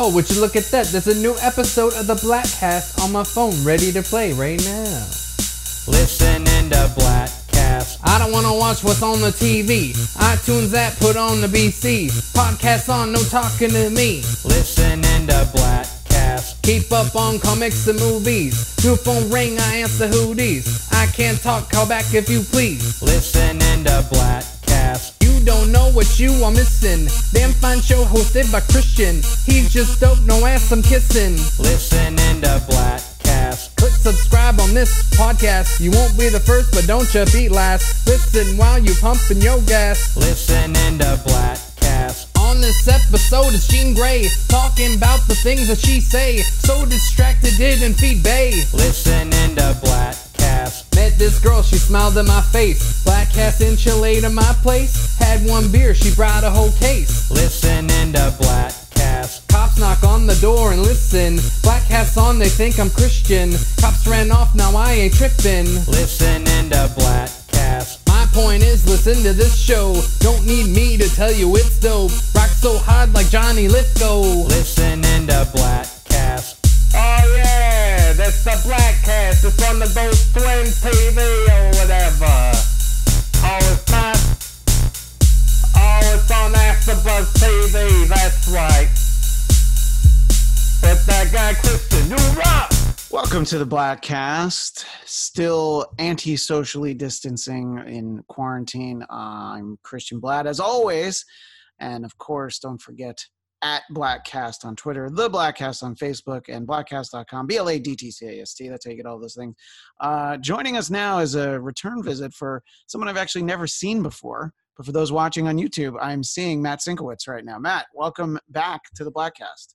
Oh, would you look at that? There's a new episode of the Bladtcast on my phone ready to play right now. Listening to the Bladtcast. I don't wanna watch what's on the TV. iTunes app put on the BC. Podcast on, no talking to me. Listening to the Bladtcast. Keep up on comics and movies. New phone ring, I answer who these. I can't talk, call back if you please. Listening to Bladtcast. Don't know what you are missing. Damn fine show hosted by Christian. He's just dope, no ass I'm kissing. Listen Listening to Bladtcast. Click subscribe on this podcast. You won't be the first, but don't you be last. Listen while you pumping your gas. Listen Listening to Bladtcast. On this episode is Jean Grey talking about the things that she say. So distracted, didn't feed Bay. Listening to Bladtcast. Met this girl, she smiled in my face. Black cast in Chile to my place. Had one beer, she brought a whole case. Listen Listening to Bladtcast. Cops knock on the door and listen. Black hats on, they think I'm Christian. Cops ran off, now I ain't tripping. Listening to Bladtcast. My point is, listen to this show. Don't need me to tell you it's dope. Rock so hard like Johnny Lithgow. Listening to Bladtcast. Oh yeah, that's the Bladtcast. It's on the Ghost Twin TV or whatever. Oh, it's not. Oh, it's on AfterBuzz TV. That's right. With that guy Christian, you rock. Welcome to the Bladtcast. Still anti-socially distancing in quarantine. I'm Christian Blatt, as always, and of course, don't forget at Bladtcast on Twitter, the Bladtcast on Facebook, and Bladtcast.com. B L A D T C A S T. That's how you get all those things. Uh, joining us now is a return visit for someone I've actually never seen before. But for those watching on YouTube, I'm seeing Matt Sienkiewicz right now. Matt, welcome back to the Bladtcast.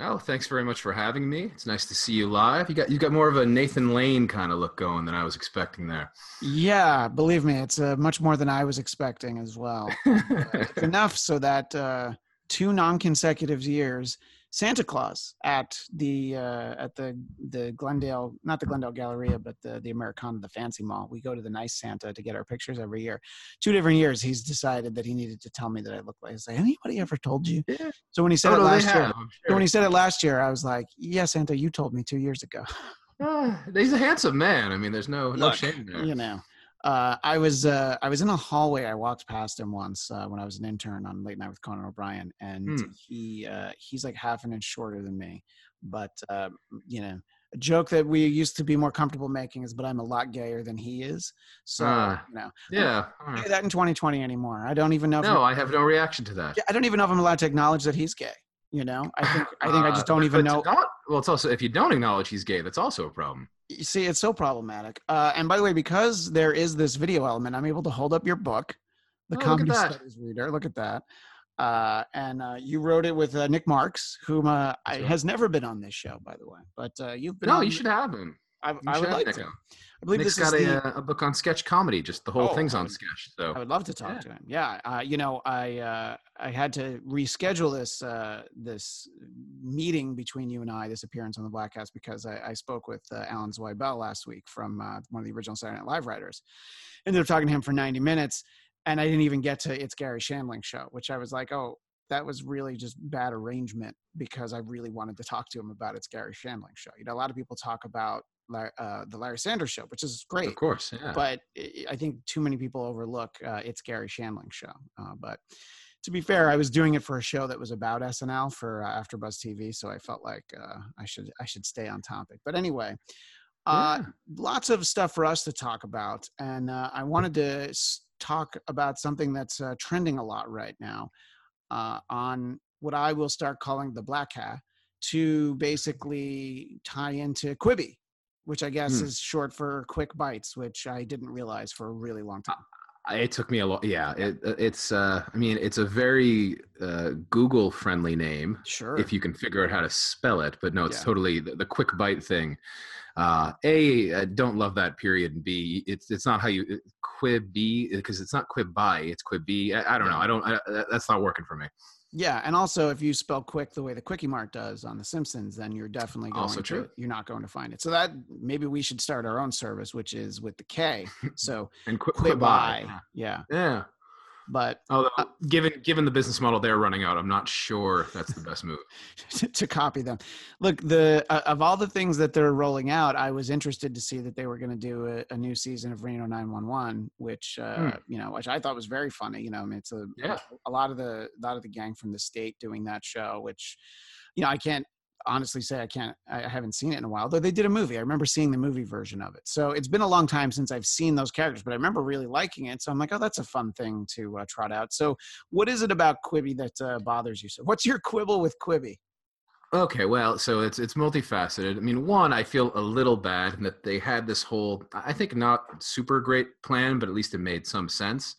Oh, thanks very much for having me. It's nice to see you live. You got you got more of a Nathan Lane kind of look going than I was expecting there. Yeah, believe me, it's uh, much more than I was expecting as well. Enough so that uh, two non-consecutive years, Santa Claus at the uh, at the the Glendale, not the Glendale Galleria, but the the Americana, the Fancy Mall. We go to the nice Santa to get our pictures every year. Two different years, he's decided that he needed to tell me that I look like. Has anybody ever told you? Yeah. So when he said Oh, it no, last year, have, I'm so sure. when he said it last year, I was like, "Yeah, Santa, you told me two years ago." Ah, he's a handsome man. I mean, there's no no Look, shame there. you know uh, i was uh, i was in a hallway i walked past him once uh, when i was an intern on late night with conan o'brien and Hmm. he uh, he's like half an inch shorter than me but uh, you know a joke that we used to be more comfortable making is but i'm a lot gayer than he is so Ah, you know Yeah. all don't right. do that in 2020 anymore i don't even know No, I have no reaction to that. I don't even know if i'm allowed to acknowledge that he's gay you know? I think i think i just Uh, don't but- even know not- well, it's also if you don't acknowledge he's gay, that's also a problem. you see it's so problematic. Uh, and by the way because there is this video element i'm able to hold up your book the Oh, comedy studies reader look at that. Uh, and uh, you wrote it with uh, nick marks whom uh, I, has never been on this show by the way but uh, you've been No, you should have him. I, I would like to on. i believe Nick's this is got the, a, a book on sketch comedy. Just the whole Oh, thing's I on would- sketch. So I would love to talk Yeah. to him. Yeah, uh, you know, I uh, I had to reschedule this uh, this meeting between you and I, this appearance on the Bladtcast, because I, I spoke with uh, Alan Zweibel last week from uh, one of the original Saturday Night Live writers. Ended up talking to him for ninety minutes, and I didn't even get to it's Garry Shandling show, which I was like, oh, that was really just bad arrangement because I really wanted to talk to him about it's Garry Shandling show. You know, a lot of people talk about Lar- uh, the Larry Sanders show, which is great of course, yeah. but I- think too many people overlook uh, it's Garry Shandling show. Uh, but to be fair, I was doing it for a show that was about SNL for uh, AfterBuzz TV, so I felt like uh, I should I should stay on topic. But anyway, uh, Yeah. lots of stuff for us to talk about, and uh, I wanted to s- talk about something that's uh, trending a lot right now uh, on what I will start calling the Black Hat to basically tie into Quibi, which I guess Hmm. is short for quick bites, which I didn't realize for a really long time. It took me a lot. Yeah, it, it's. Uh, I mean, it's a very uh, Google-friendly name Sure. if you can figure out how to spell it. But no, it's Yeah. totally the, the quick bite thing. Uh, a, I don't love that period. And B, it's it's not how you it- quib B because it's not quib by. It's quib B. I, I don't know. I don't. I, that's not working for me. Yeah, and also if you spell quick the way the Kwik-E-Mart does on The Simpsons, then you're definitely going Also to true. you're not going to find it. So that maybe we should start our own service, which is with the K. So And quib, Quibi. by. Yeah. Yeah. But Although, Uh, given given the business model they're running out, I'm not sure that's the best move. to copy them. Look, the uh, of all the things that they're rolling out, I was interested to see that they were going to do a, a new season of Reno 911, which uh, Hmm. you know, which I thought was very funny. You know, I mean, it's a Yeah. a lot of the a lot of the gang from the state doing that show, which you know, I can't honestly say I can't I haven't seen it in a while. Though they did a movie. I remember seeing the movie version of it. So it's been a long time since I've seen those characters, but I remember really liking it. So I'm like, oh, that's a fun thing to uh, trot out. So what is it about Quibi that uh, bothers you so? What's your quibble with Quibi? Okay, well, so it's it's multifaceted. I mean, one, I feel a little bad that they had this whole, I think, not super great plan, but at least it made some sense.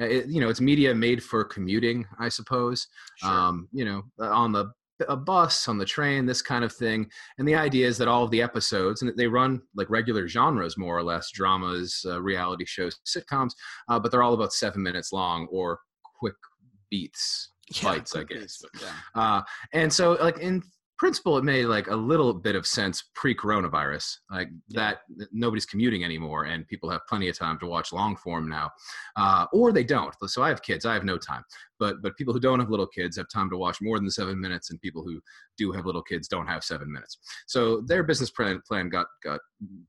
It, you know, it's media made for commuting, I suppose. Um, you know, on the a bus, on the train, this kind of thing. And the idea is that all of the episodes, and they run like regular genres, more or less, dramas, uh, reality shows, sitcoms, uh, but they're all about seven minutes long or quick beats. fights, I guess, beats, yeah. Uh, and so, like in principle, it made like a little bit of sense pre-coronavirus, like that nobody's commuting anymore, and people have plenty of time to watch long form now, uh, or they don't. So I have kids, I have no time. But but people who don't have little kids have time to watch more than seven minutes, and people who do have little kids don't have seven minutes. So their business plan plan got got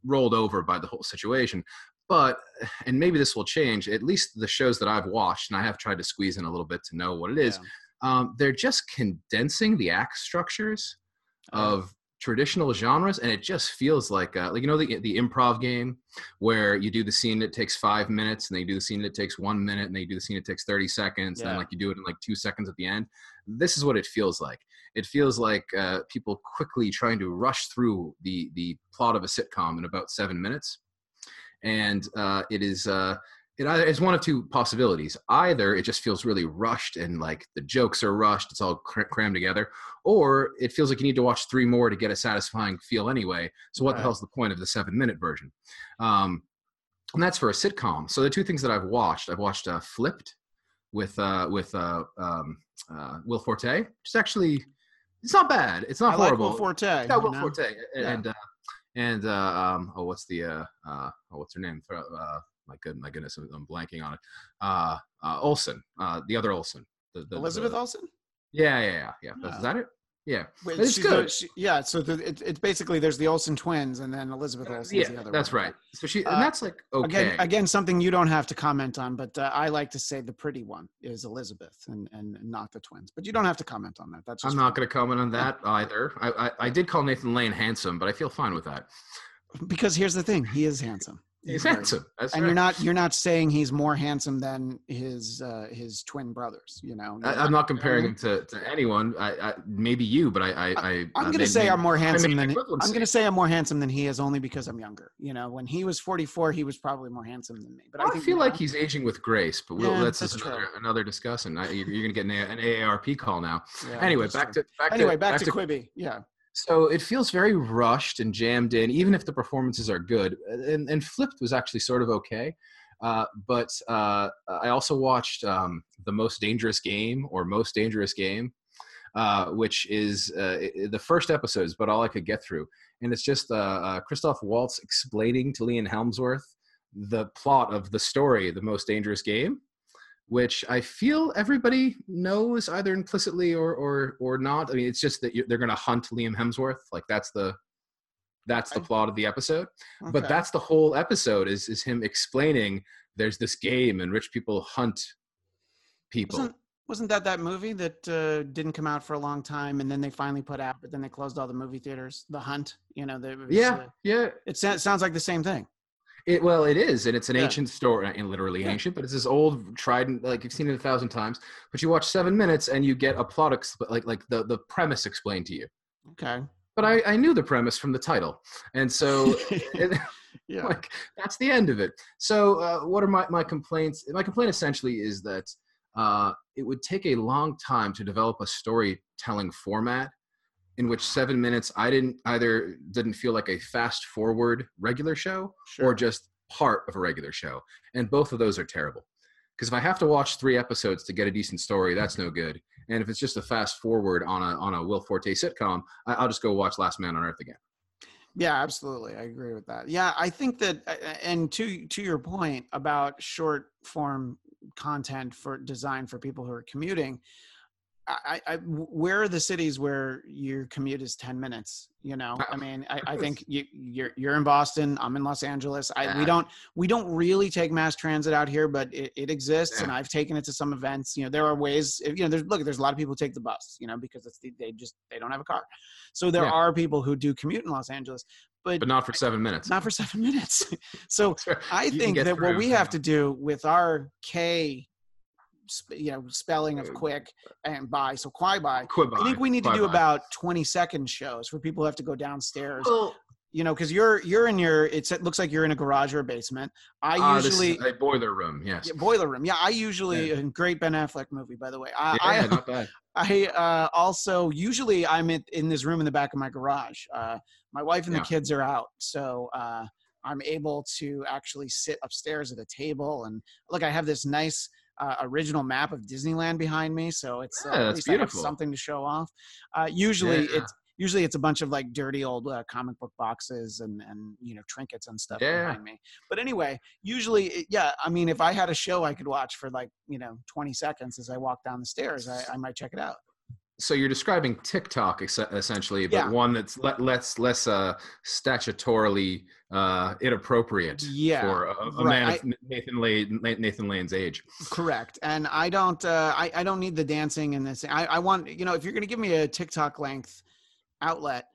rolled over by the whole situation. But and maybe this will change. At least the shows that I've watched, and I have tried to squeeze in a little bit to know what it is Yeah. Um, they're just condensing the act structures Oh. of traditional genres and it just feels like uh, like you know the, the improv game where you do the scene that takes five minutes and then you do the scene that takes one minute and then you do the scene that takes 30 seconds and Yeah. then like you do it in like two seconds at the end this is what it feels like it feels like uh, people quickly trying to rush through the the plot of a sitcom in about seven minutes and uh, it is uh, it either it's one of two possibilities. Either it just feels really rushed and like the jokes are rushed, it's all cr- crammed together, or it feels like you need to watch three more to get a satisfying feel anyway. So what Right. the hell's the point of the seven minute version? Um, and that's for a sitcom. So the two things that I've watched, I've watched uh, Flipped with uh, with uh, um, uh, Will Forte, which is actually it's not bad. It's not I like. Will Forte. You Will? Forte Yeah. and uh, and uh, um, oh, what's the uh, uh, oh, what's her name? Uh, my good, my goodness, I'm, blanking on it. Uh, uh, Olsen, uh, the other Olsen, the, the, Elizabeth the- Olsen. Yeah, yeah, yeah, yeah. Is that it? Yeah, Wait, It's good. she- yeah, so the, it, it's basically there's the Olsen twins and then Elizabeth Olsen. yeah, the other that's one. right. So she, Uh, and that's like okay. Again, again, something you don't have to comment on, but uh, I like to say the pretty one is Elizabeth and and not the twins. But you don't have to comment on that. That's just I'm not going to comment on that either. I, I, I did call Nathan Lane handsome, but I feel fine with that. because here's the thing: he is handsome. He's handsome. That's and right. you're not you're not saying he's more handsome than his uh, his twin brothers. You know, I, I'm not comparing him to, to anyone. I, I maybe you, but I, I, I I'm uh, gonna made- say I'm more handsome an than I'm gonna say I'm more handsome than he is only because I'm younger. You know, when he was 44, he was probably more handsome than me. But I, I, feel like he's aging with grace, but we'll, Yeah, that's, that's another, another discussion. I, you're, to get an, A- an AARP call now. Yeah, anyway, back true. to back anyway to, back, to, Quibi. Yeah, So it feels very rushed and jammed in, even if the performances are good. And, and Flipped was actually sort of okay. Uh, but uh, I also watched um, The Most Dangerous Game or Most Dangerous Game, uh, which is uh, the first episode, is about all I could get through. And it's just uh, uh, Christoph Waltz explaining to Liam Hemsworth the plot of the story, The Most Dangerous Game. Which I feel everybody knows either implicitly or or or not. I mean, it's just that they're going to hunt Liam Hemsworth. Like that's the that's the plot of the episode but that's the whole episode is is him explaining there's this game and rich people hunt people wasn't wasn't that that movie that uh, didn't come out for a long time and then they finally put out, but then they closed all the movie theaters. The Hunt, you know, the, yeah yeah it sounds like the same thing. It well it is and it's an Yeah. ancient story and literally Yeah. ancient but it's this old tried and like you've seen it a thousand times but you watch seven minutes and you get a plot ex- like like the the premise explained to you Okay. but i i knew the premise from the title and so it, yeah. like that's the end of it so uh, what are my, my complaints my complaint essentially is that uh, it would take a long time to develop a storytelling format in which seven minutes i didn't either didn't feel like a fast forward regular show Sure. or just part of a regular show and both of those are terrible because if i have to watch three episodes to get a decent story that's no good and if it's just a fast forward on a on a will forte sitcom I, i'll just go watch last man on earth again Yeah, absolutely. I agree with that. Yeah, I think that, uh, and to to your point about short form content for designed for people who are commuting. I, I, where are the cities where your commute is 10 minutes? You know, uh, I mean, I, I think you, you're, you're in Boston. I'm in Los Angeles. I, we don't, we don't really take mass transit out here, but it, it exists. And I've taken it to some events, you know, there are ways, you know, there's, look, there's a lot of people who take the bus, you know, because it's, the, they just, they don't have a car. So there Yeah. are people who do commute in Los Angeles, but, but not for seven minutes. not for seven minutes. so I think that what we yeah. have to do with our K, you know, spelling of quick and by, so quai by, Quit I think we need to do by. about 20 second shows for people who have to go downstairs, Well, you know, because you're you're in your it's, it looks like you're in a garage or a basement. I uh, usually a boiler room. Yes. yeah, boiler room. Yeah, I usually a great Ben Affleck movie by the way. I Yeah, I, not bad. I uh, also usually I'm in, in this room in the back of my garage. Uh, my wife and Yeah. the kids are out, so uh, I'm able to actually sit upstairs at a table and look. I have this nice uh, original map of Disneyland behind me, so it's uh, Yeah, at that's least I have beautiful. something to show off. Uh, usually Yeah. it's usually it's a bunch of like dirty old uh, comic book boxes and and you know trinkets and stuff Yeah. behind me. But anyway, usually it- yeah. I mean, if I had a show I could watch for like you know 20 seconds as I walk down the stairs, I, I might check it out. So you're describing TikTok essentially, but Yeah. one that's le- less less uh, statutorily uh, inappropriate Yeah, for a, a right. man I- of Nathan Lane Nathan Lane's age. Correct. And I don't uh I, I don't need the dancing and this. I, I want you know, if you're gonna give me a TikTok length outlet,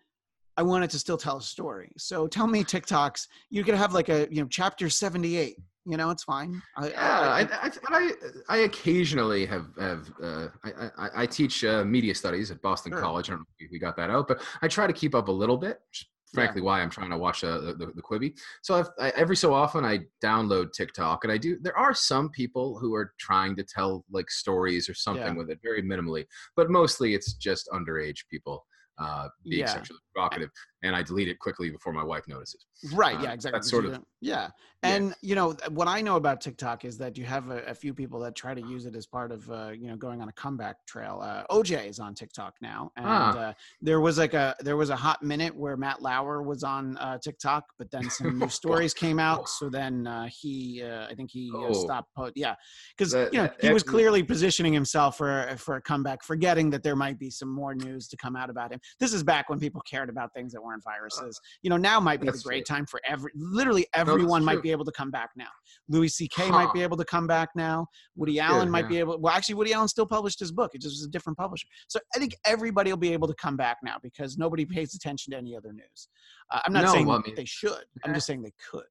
I want it to still tell a story. So tell me TikToks. You could have like a you know chapter 78. You know, it's fine. I, Yeah, I, I, I, occasionally have have uh, I, I, I teach uh, media studies at Boston Sure. College. I don't know if we got that out, but I try to keep up a little bit. which is Frankly, why I'm trying to watch uh, the, the the Quibi. So I've, I, every so often I download TikTok, and I do. There are some people who are trying to tell like stories or something Yeah. with it, very minimally, but mostly it's just underage people uh, being Yeah. sexually provocative, and I delete it quickly before my wife notices. right. uh, Yeah, exactly. that's sort of- yeah. Yeah. And you know what I know about TikTok is that you have a, a few people that try to use it as part of uh, you know going on a comeback trail. Uh, OJ is on TikTok now, and Ah. uh, there was like a there was a hot minute where Matt Lauer was on uh, TikTok, but then some new stories came out. So then uh, he, uh, I think he uh, Oh. stopped. Po- yeah, because you know he was clearly positioning himself for for a comeback, forgetting that there might be some more news to come out about him. This is back when people cared about things that weren't viruses. You know, now might be the great true. time for every literally that's everyone might be able to come back now. Louis C.K. might be able to come back now. Woody Allen might yeah. be able. Well, actually, Woody Allen still published his book. It just was a different publisher. So I think everybody will be able to come back now because nobody pays attention to any other news. Uh, I'm not No, saying well, I mean- they should. I'm just saying they could.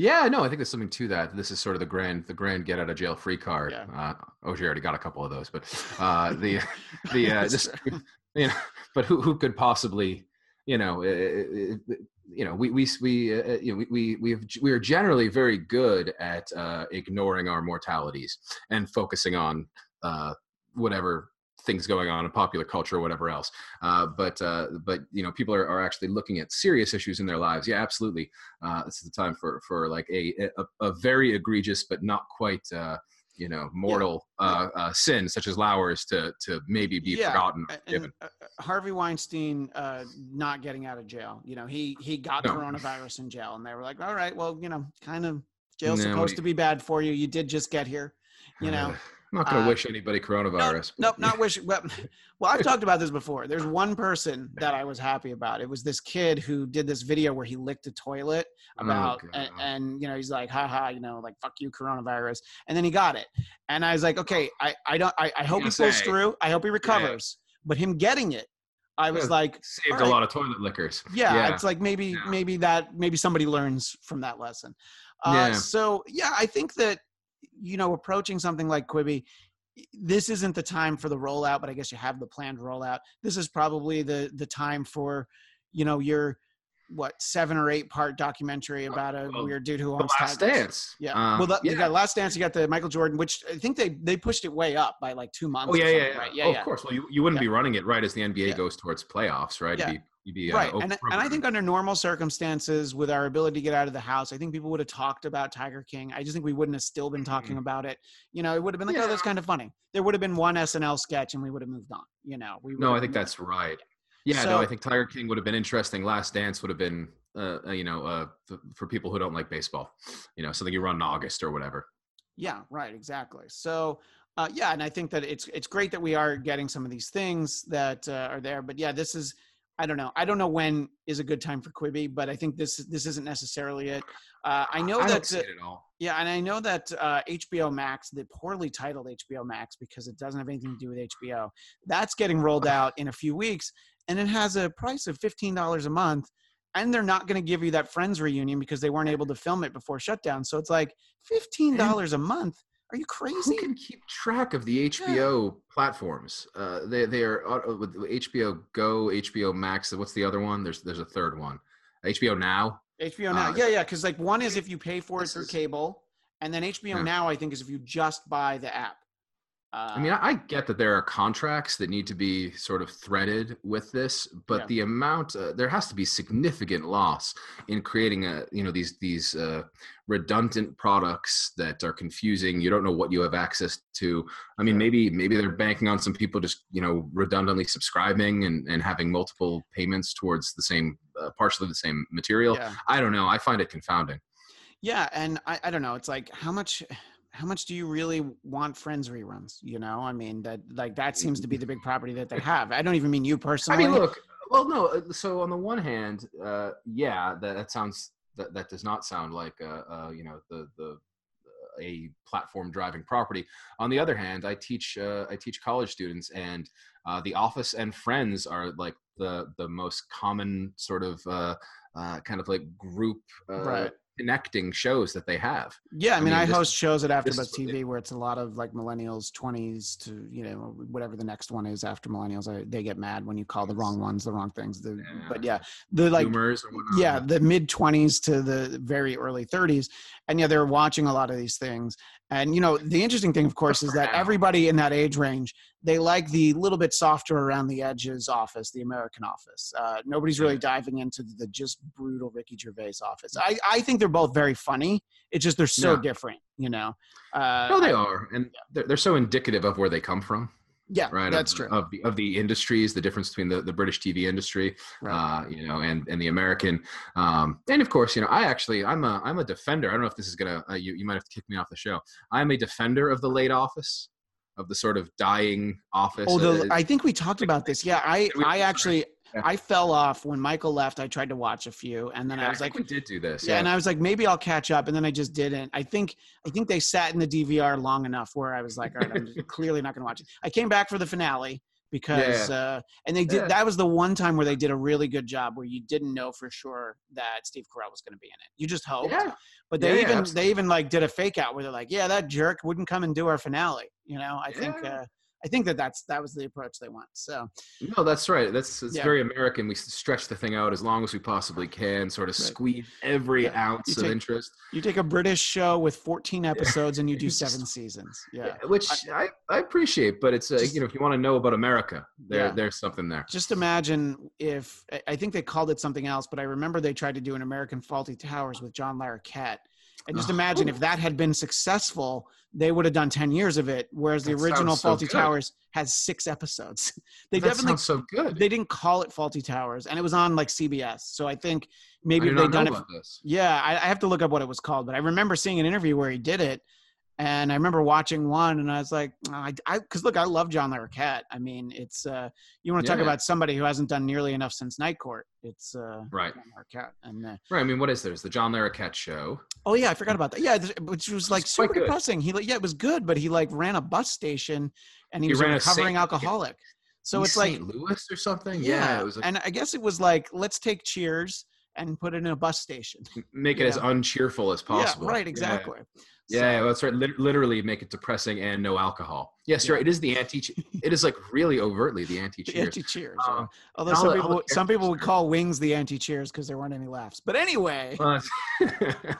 Yeah, no, I think there's something to that. This is sort of the grand, the grand get out of jail free card. Yeah. Uh, OJ already got a couple of those, but uh, the the uh, That's this, you know, but who who could possibly, you know, uh, uh, you know, we we we uh, you know we we we we are generally very good at uh, ignoring our mortalities and focusing on uh, whatever things going on in popular culture or whatever else. Uh, but uh, but you know, people are, are actually looking at serious issues in their lives. Yeah, absolutely. Uh, this is the time for for like a a, a very egregious but not quite. You know, mortal uh, uh, sin such as Lauer's to to maybe be Yeah, forgotten, or And, uh, Harvey Weinstein uh, not getting out of jail. You know, he he got No. coronavirus in jail, and they were like, "All right, well, you know, kind of jail's No, supposed do to be bad for you. You did just get here." You know, I'm not going to uh, wish anybody coronavirus. No, but- not wish. Well, well, I've talked about this before. There's one person that I was happy about. It was this kid who did this video where he licked a toilet Oh, about, and, and you know, he's like, haha, you know, like fuck you, coronavirus, and then he got it, and I was like, okay, I, I don't, I, I hope he pulls say. through. I hope he recovers. But him getting it, I was Yeah, like, saved all a lot of toilet lickers. yeah, Yeah. it's like maybe, Yeah. maybe that, maybe somebody learns from that lesson. Uh, Yeah. So yeah, I think that you know, approaching something like Quibi, this isn't the time for the rollout, but I guess you have the planned rollout. This is probably the the time for, you know, your what seven or eight part documentary about a well, weird dude who The owns Last tigers. Dance. Yeah. Uh, well, the, yeah. you got Last Dance. You got the Michael Jordan, which I think they they pushed it way up by like two months. Oh yeah, yeah, yeah. right? yeah, oh, yeah. Of course. Well, you, you wouldn't Yeah. be running it right as the NBA goes towards playoffs, right? Yeah. You'd be, be uh, right and, and i think under normal circumstances with our ability to get out of the house i think people would have talked about tiger king i just think we wouldn't have still been talking about it you know it would have been like oh that's Mm-hmm. Kind of funny there would have been one snl sketch and we would have moved on you know we no, I think that's right. Yeah, So- no, I think Tiger King would have been interesting. Last Dance would have been, uh, uh, you know, uh, for people who don't like baseball, you know, something you run in August or whatever. Yeah, right, exactly. So, uh, yeah, and I think that it's it's great that we are getting some of these things that uh, are there. But yeah, this is I don't know. I don't know when is a good time for Quibi, but I think this this isn't necessarily it. Uh, I know I that don't see it at all. yeah, and I know that uh, HBO Max, the poorly titled HBO Max, because it doesn't have anything to do with HBO, that's getting rolled out in a few weeks, and it has a price of fifteen dollars a month, and they're not going to give you that Friends reunion because they weren't able to film it before shutdown. So it's like fifteen dollars a month. Are you crazy? Who crazy? can keep track of the HBO platforms? Uh, they they are uh, with HBO Go, HBO Max. What's the other one? There's there's a third one. HBO Now. HBO Now, Uh, yeah, yeah, because like one is if you pay for it through is- cable, and then HBO Yeah. Now I think is if you just buy the app. Uh, I mean, I, get that there are contracts that need to be sort of threaded with this, but Yeah. the amount uh, there has to be significant loss in creating a you know these these uh, redundant products that are confusing. You don't know what you have access to. I mean, maybe maybe they're banking on some people just you know redundantly subscribing and and having multiple payments towards the same uh, partially the same material. yeah. I don't know. I find it confounding. Yeah, and I, I don't know. It's like how much how much do you really want Friends reruns? You know, I mean that like that seems to be the big property that they have. I don't even mean you personally. I mean, look. Well, no. uh, So on the one hand, uh, yeah, that, that sounds that, that does not sound like uh, uh, you know the the a platform driving property. On the other hand, I teach uh, I teach college students, and uh, The Office and Friends are like the the most common sort of uh, uh, kind of like group uh, Right. Connecting shows that they have. yeah, I I mean, I this- host shows at AfterBuzz TV where it's a lot of like millennials, twenties to you know whatever the next one is after millennials. I, they get mad when you call the wrong ones the wrong things. The, But yeah, the like Boomers or whatnot. yeah the mid 20s to the very early 30s and yeah they're watching a lot of these things. And you know the interesting thing of course is that everybody in that age range they like the little bit softer around the edges office the american office. Uh, nobody's really diving into the just brutal ricky gervais office. I, I think they're both very funny. It's just they're so Yeah. different you know? Uh, No, they are, and they're, they're so indicative of where they come from. Yeah right that's of, true of the of the industries the difference between the, the british tv industry Right. uh you know and and the american um and of course you know i actually i'm a i'm a defender i don't know if this is gonna uh, you, you might have to kick me off the show i'm a defender of the late office of the sort of dying office Oh, the, I think we talked about this. Yeah, I? I actually, Yeah. I fell off when Michael left. I tried to watch a few, and then yeah, I was think like, we did do this yeah, and I was like, maybe I'll catch up, and then I just didn't. I think, I think they sat in the DVR long enough where I was like, all right, I'm just clearly not going to watch it. I came back for the finale because, uh, and they did. Yeah. That was the one time where they did a really good job where you didn't know for sure that Steve Carell was going to be in it. You just hoped. yeah But they yeah, even they even like did a fake out where they're like, yeah, that jerk wouldn't come and do our finale. You know, I think. Uh, I think that that's that was the approach they went. So no that's right that's it's Yeah. very american we stretch the thing out as long as we possibly can sort of Right. squeeze every Yeah. ounce You of interest you take a British show with 14 episodes and you do seven seasons. Yeah. which I, I appreciate, but it's uh, Just- you know if you want to know about America, there Yeah. there's something there. Just imagine if I- I think they called it something else, but I remember they tried to do an American Fawlty Towers with John Larroquette. And just imagine if that had been successful, they would have done 10 years of it, whereas the That original so Fawlty good. Towers has six episodes. they that definitely so good. they didn't call it Fawlty Towers, and it was on like CBS. So I think maybe did if they'd not done it. Yeah, I, I have to look up what it was called, but I remember seeing an interview where he did it, and I remember watching one, and I was like, "Oh, I, I, because look, I love John Larroquette. I mean, it's uh, you want to talk about somebody who hasn't done nearly enough since Night Court. It's uh, Right, John Larroquette, and uh, right. I mean, what is there? It's the John Larroquette show. oh yeah, I forgot about that. Yeah, which was like super good. depressing. He like, yeah, it was good, but he like ran a bus station, and he, He was a ran a recovering alcoholic. So it's like St. Louis or something. yeah, Yeah, it was like and I guess it was like let's take Cheers and put it in a bus station. make it as uncheerful as possible. Yeah, right, exactly. Yeah, So- well, that's right. Lit- literally make it depressing and no alcohol. Yes, you're Yeah. right. It is the anti. It is like really overtly the anti cheers. anti-cheers. Um, uh, although some people, the would- some people would call wings the anti-cheers because there weren't any laughs. But anyway, Uh, uh,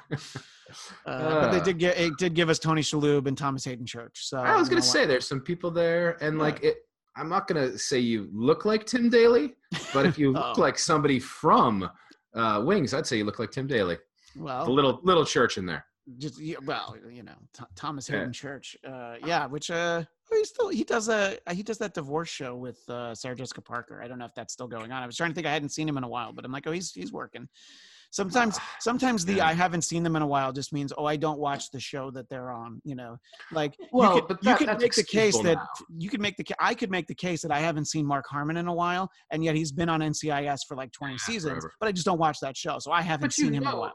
but they uh, did get it did give us Tony Shalhoub and Thomas Hayden Church. So I was gonna say there's some people there, and Yeah. like it. I'm not gonna say you look like Tim Daly, but if you look Oh. like somebody from uh, Wings, I'd say you look like Tim Daly. The well, little little church in there. just yeah, well, you know, Th- Thomas Yeah. Church. Uh, yeah, which uh, oh, he still he does a he does that divorce show with uh, Sarah Jessica Parker. I don't know if that's still going on. I was trying to think I hadn't seen him in a while, but I'm like, oh, he's he's working. Sometimes, Ah, sometimes the yeah. I haven't seen them in a while just means oh I don't watch the show that they're on. You know, like Well, you could, but you could make the case excusable that you could make the I could make the case that I haven't seen Mark Harmon in a while, and yet he's been on NCIS for like 20 Yeah, seasons, forever. but I just don't watch that show, so I haven't But you seen him in a while.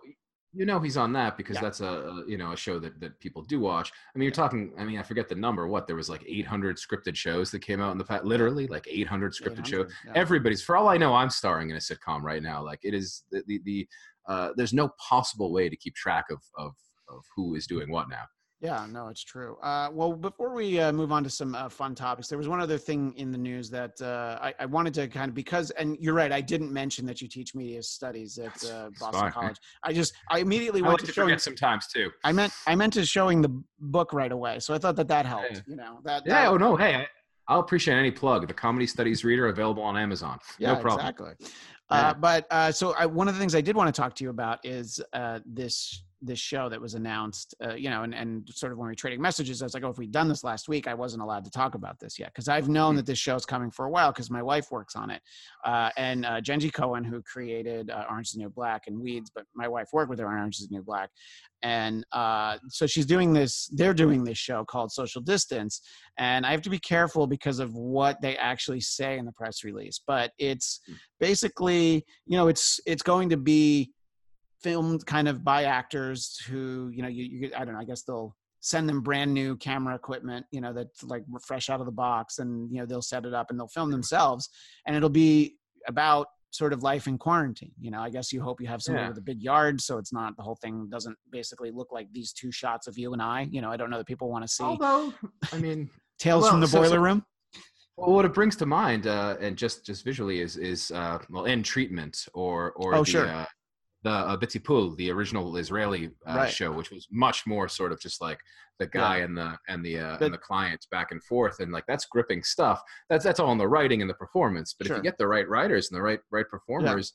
You know he's on that because Yeah. that's a, you know a show that that people do watch. I mean, you're talking. I mean, I forget the number. What there was like 800 scripted shows that came out in the past. Literally, like 800 scripted shows. yeah. Everybody's for all I know, I'm starring in a sitcom right now. Like it is the the, the uh, there's no possible way to keep track of of of who is doing what now. Yeah, no, it's true. Uh, well, before we uh, move on to some uh, fun topics, there was one other thing in the news that uh, I, I wanted to kind of because, and you're right, I didn't mention that you teach media studies at uh, Boston fine. College. I just, I immediately I went like to to showing. forget sometimes too. I meant, I meant to showing the book right away, so I thought that that helped. Yeah. You know, that. Yeah. that- Oh no. Hey, I, I'll appreciate any plug. The Comedy Studies Reader available on Amazon. Yeah, no problem. exactly. Yeah. Uh, but uh, so I, one of the things I did want to talk to you about is uh, this this show that was announced. Uh, you know, and, and sort of when we were trading messages, I was like, "Oh, if we'd done this last week, I wasn't allowed to talk about this yet because I've known Mhm. that this show is coming for a while because my wife works on it, uh, and uh, Jenji Kohan, who created uh, Orange is the New Black and Weeds, but my wife worked with her on Orange is the New Black, and uh, so she's doing this. They're doing this show called Social Distance, and I have to be careful because of what they actually say in the press release. But it's basically, you know, it's it's going to be filmed kind of by actors who, you know, you, you I don't know, I guess they'll send them brand new camera equipment, you know, that's like fresh out of the box, and you know they'll set it up and they'll film themselves, and it'll be about sort of life in quarantine. You know, I guess you hope you have somebody Yeah. with a big yard, so it's not the whole thing doesn't basically look like these two shots of you and I. You know, I don't know that people want to see Although, I mean, tales well, from the so- boiler so- room. Well, what it brings to mind, uh, and just just visually, is is uh, well, In Treatment or or Oh, the sure. uh, the uh, BeTipul, the original Israeli uh, Right. show, which was much more sort of just like the guy and the and the uh, But- and the client back and forth, and like that's gripping stuff. That's that's all in the writing and the performance. But if you get the right writers and the right right performers,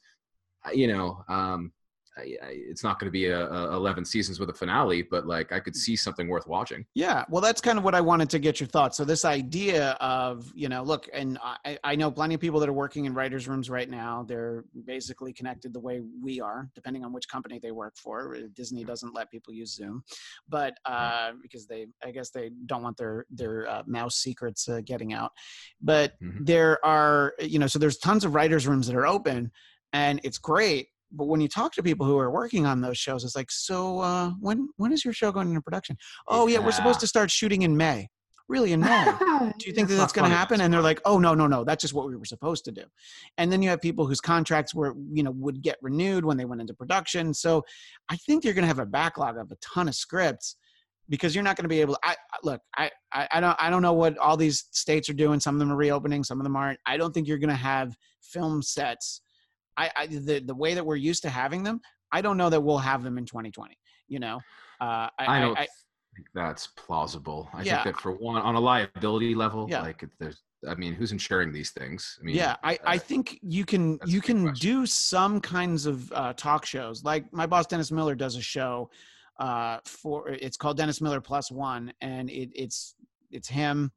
uh, you know. Um, I, it's not going to be a, a 11 seasons with a finale, but like I could see something worth watching. Yeah, well, that's kind of what I wanted to get your thoughts. So this idea of, you know, look, and I, I know plenty of people that are working in writers' rooms right now. They're basically connected the way we are, depending on which company they work for. Uh, Disney doesn't let people use Zoom, but uh, because they, I guess they don't want their their uh, mouse secrets uh, getting out. But Mhm. there are, you know, so there's tons of writers' rooms that are open, and it's great. But when you talk to people who are working on those shows, it's like, so uh, when when is your show going into production? Oh yeah, we're supposed to start shooting in May. Really in May? Do you think that that's going to happen? And they're like, oh no, no, no, that's just what we were supposed to do. And then you have people whose contracts were, you know, would get renewed when they went into production. So I think you're going to have a backlog of a ton of scripts because you're not going to be able. to, I- look, I, I I don't I don't know what all these states are doing. Some of them are reopening, some of them aren't. I don't think you're going to have film sets. I, I the the way that we're used to having them. I don't know that we'll have them in 2020. You know, uh, I, I don't I, think that's plausible. I Yeah. think that for one, on a liability level, Yeah. like there's, I mean, who's insuring these things? I mean, yeah i i uh, think you can you can do some kinds of uh, talk shows like my boss dennis miller does a show uh for it's called dennis miller plus one and it, it's it's him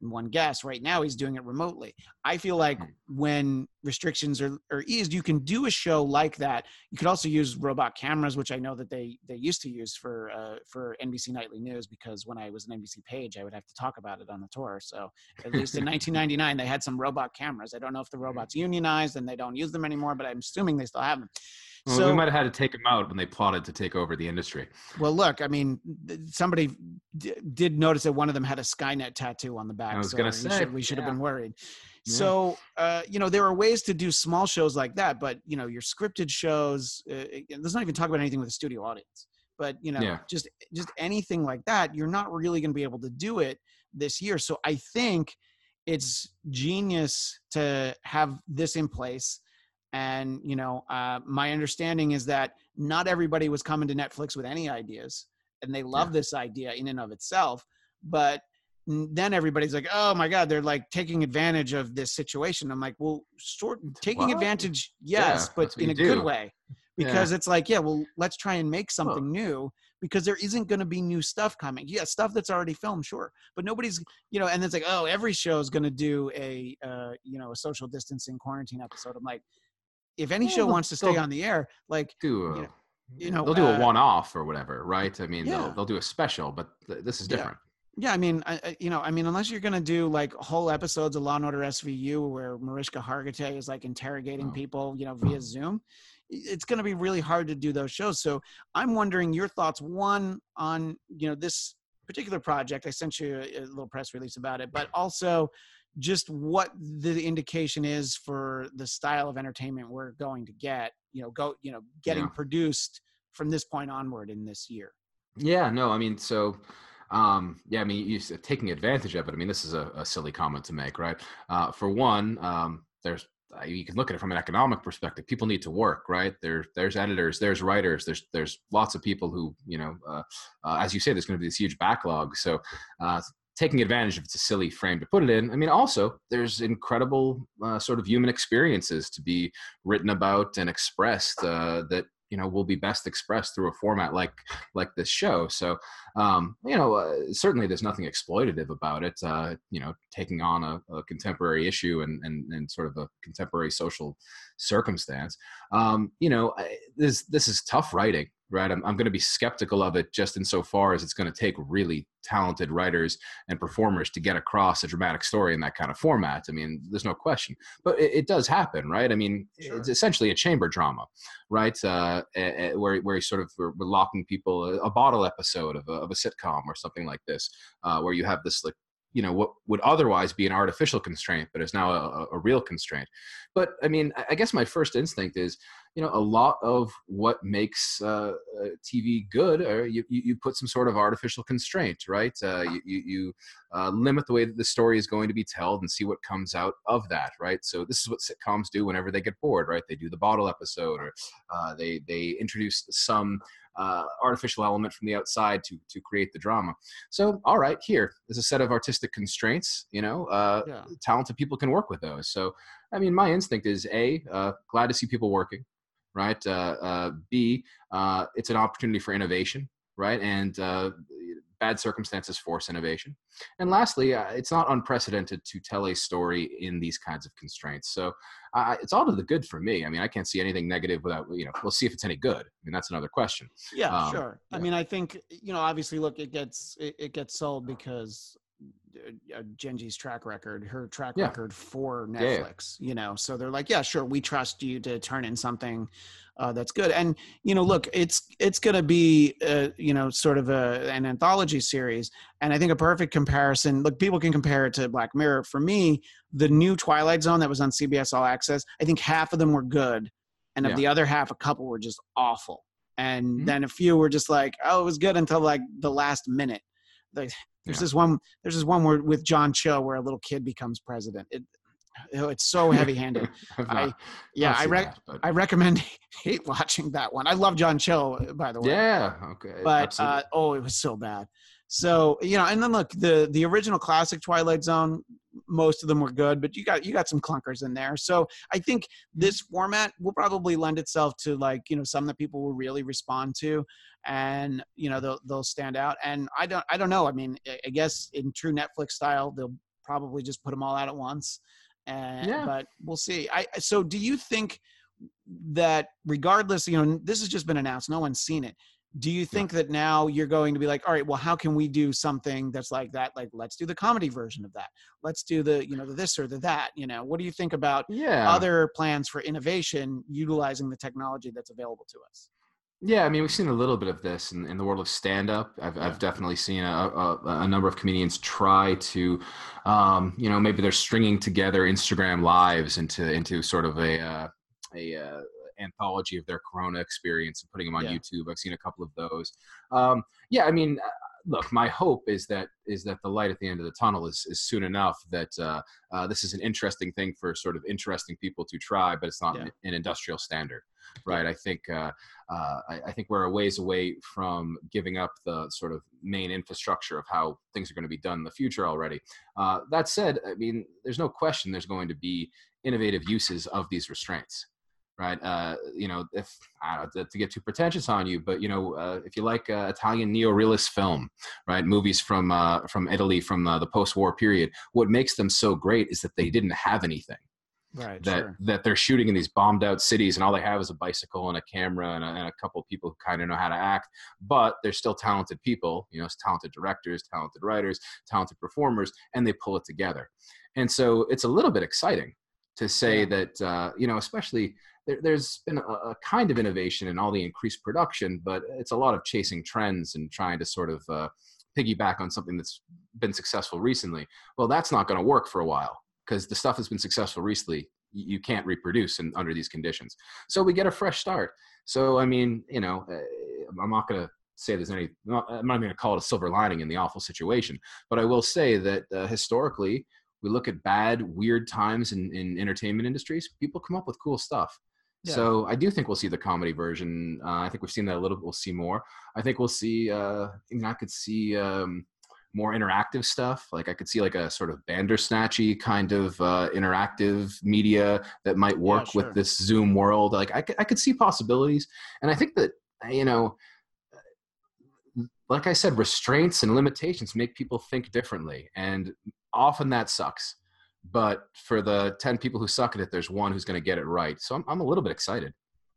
one guest right now he's doing it remotely. I feel like Hmm. when restrictions are, are eased you can do a show like that. You could also use robot cameras which i know that they they used to use for uh, for nbc nightly news because when i was an nbc page i would have to talk about it on the tour. So at least in 1999 they had some robot cameras. I don't know if the robots unionized and they don't use them anymore but i'm assuming they still have them well, so we might have had to take them out when they plotted to take over the industry. well look i mean somebody d- did notice that one of them had a skynet tattoo on the back I was so gonna we say, should, we should have yeah. been worried Yeah. so uh, you know there are ways to do small shows like that but you know your scripted shows uh, let's not even talk about anything with a studio audience but you know Yeah. just just anything like that you're not really going to be able to do it this year so i think it's genius to have this in place and you know uh, my understanding is that not everybody was coming to netflix with any ideas and they love this idea in and of itself but then everybody's like oh my god they're like taking advantage of this situation. I'm like well sort taking Well, advantage yeah, yes but in a you good way. Because it's like yeah well let's try and make Well- something new because there isn't going to be new stuff coming. Yeah stuff that's already filmed sure but nobody's you know and it's like oh every show is going to do a uh, you know a social distancing quarantine episode. I'm like if any Well, show wants to stay on the air, like do a, you know- you know, they'll do a uh, one-off or whatever, right? I mean, Yeah. they'll they'll do a special, but th- this is different. Yeah, I mean, I, I- you know, I mean, unless you're gonna do like whole episodes of Law and Order SVU where Mariska Hargitay is like interrogating Oh. people, you know, via Zoom, it's gonna be really hard to do those shows. So I'm wondering your thoughts. One on you know this particular project. I sent you a, a little press release about it, but also just what the indication is for the style of entertainment we're going to get. You know, go you know, getting Yeah. produced from this point onward in this year. Yeah, no, I mean, so, um, yeah, I mean, you said taking advantage of it. I mean, this is a, a silly comment to make, right? Uh, for one, um, there's you can look at it from an economic perspective. People need to work, right? There, there's editors, there's writers, there's there's lots of people who, you know, uh, uh, as you say, there's going to be this huge backlog. So, uh, taking advantage of it's a silly frame to put it in. I mean, also there's incredible uh, sort of human experiences to be written about and expressed uh, that you know will be best expressed through a format like like this show. So um, you know uh, certainly there's nothing exploitative about it. Uh, you know, taking on a, a contemporary issue and, and and sort of a contemporary social circumstance. Um, you know, I- this this is tough writing. Right, I'm, I'm going to be skeptical of it just insofar as it's going to take really talented writers and performers to get across a dramatic story in that kind of format. I mean, there's no question, but it, it does happen, right? I mean, Sure. it's essentially a chamber drama, right? Uh, where where you sort of we're, we're locking people a, a bottle episode of a, of a sitcom or something like this, uh, where you have this like you know what would otherwise be an artificial constraint, but is now a, a- real constraint. But I mean, I guess my first instinct is you know a lot of what makes uh, uh, TV good, or you, you you put some sort of artificial constraint, right? Uh, you you, you uh, limit the way that the story is going to be told and see what comes out of that, right? So this is what sitcoms do whenever they get bored, right? They do the bottle episode, or uh, they they introduce some uh, artificial element from the outside to to create the drama. So all right, here is a set of artistic constraints. You know, uh, Yeah. talented people can work with those. So I mean, my instinct is a uh, glad to see people working, right? Uh, uh, B uh, it's an opportunity for innovation, right? And uh, bad circumstances force innovation. And lastly, uh, it's not unprecedented to tell a story in these kinds of constraints. So uh, it's all to the good for me. I mean, I can't see anything negative without, you know, we'll see if it's any good. I mean, that's another question. Yeah, Um, sure. I mean, I think you know, obviously, look, it gets it, it gets sold because uh, uh, Jenji's track record, her track Yeah. record for Yeah, yeah. Netflix. You know, so they're like, yeah, sure, we trust you to turn in something uh, that's good. And you know, look, it's it's going to be uh, you know sort of a, an anthology series, and I think a perfect comparison. Look, people can compare it to Black Mirror. For me, the new Twilight Zone that was on CBS All Access, I think half of them were good, and of Yeah. the other half, a couple were just awful and Mhm. then a few were just like, oh, it was good until like the last minute. Like, there's Yeah. this one, there's this one where with John Cho where a little kid becomes president. It, oh, it's so heavy-handed. I- yeah, I rec- that, but- I recommend hate watching that one. I love John Cho, by the way. yeah. Okay. but uh, oh, it was so bad. So you know, and then look, the the original classic Twilight Zone, most of them were good, but you got you got some clunkers in there. So I think this format will probably lend itself to like you know some that people will really respond to, and you know they'll they'll stand out. And I don't I don't know. I mean, I- guess in true Netflix style, they'll probably just put them all out at once. And Yeah. but we'll see. I so do you think that regardless, you know, this has just been announced, no one's seen it do you think that now you're going to be like all right well how can we do something that's like that? Like let's do the comedy version of that. Let's do the you know the this or the that you know? What do you think about yeah. other plans for innovation utilizing the technology that's available to us? Yeah, I mean, we've seen a little bit of this in, in the world of stand up. I've, I've definitely seen a, a, a number of comedians try to, um, you know, maybe they're stringing together Instagram lives into into sort of a uh, a uh, anthology of their Corona experience and putting them on Yeah. YouTube. I've seen a couple of those. Um, yeah, I mean, uh, look, my hope is that is that the light at the end of the tunnel is, is soon enough that uh, uh, this is an interesting thing for sort of interesting people to try, but it's not Yeah. an, an industrial standard, right? I think uh, uh, I, I think we're a ways away from giving up the sort of main infrastructure of how things are going to be done in the future already. Uh, that said, I mean, there's no question there's going to be innovative uses of these restraints. Right, uh, you know, if know, to get too pretentious on you, but you know, uh, if you like uh, Italian neo-realist film, right, movies from uh, from Italy from uh, the post-war period, what makes them so great is that they didn't have anything, Right. that sure. that they're shooting in these bombed out cities and all they have is a bicycle and a camera and a, and a couple of people who kind of know how to act but they're still talented people you know talented directors talented writers talented performers and they pull it together and so it's a little bit exciting to say Yeah. that uh, you know especially there, there's been a, a kind of innovation in all the increased production but it's a lot of chasing trends and trying to sort of uh, piggyback on something that's been successful recently. Well that's not going to work for a while because the stuff that's been successful recently you can't reproduce in, under these conditions. So we get a fresh start. So i mean you know uh, i'm not going to say there's any not, i'm not going to call it a silver lining in the awful situation but i will say that uh, historically we look at bad weird times in, in entertainment industries. People come up with cool stuff Yeah. so i do think we'll see the comedy version uh, i think we've seen that a little bit we'll see more i think we'll see uh, I, mean, I could see um, more interactive stuff. Like I could see like a sort of Bandersnatchy kind of uh, interactive media that might work sure. with this Zoom world. Like I could, I could see possibilities, and I think that you know, like I said, restraints and limitations make people think differently, and often that sucks. But for the ten people who suck at it, there's one who's going to get it right. So I'm, I'm a little bit excited.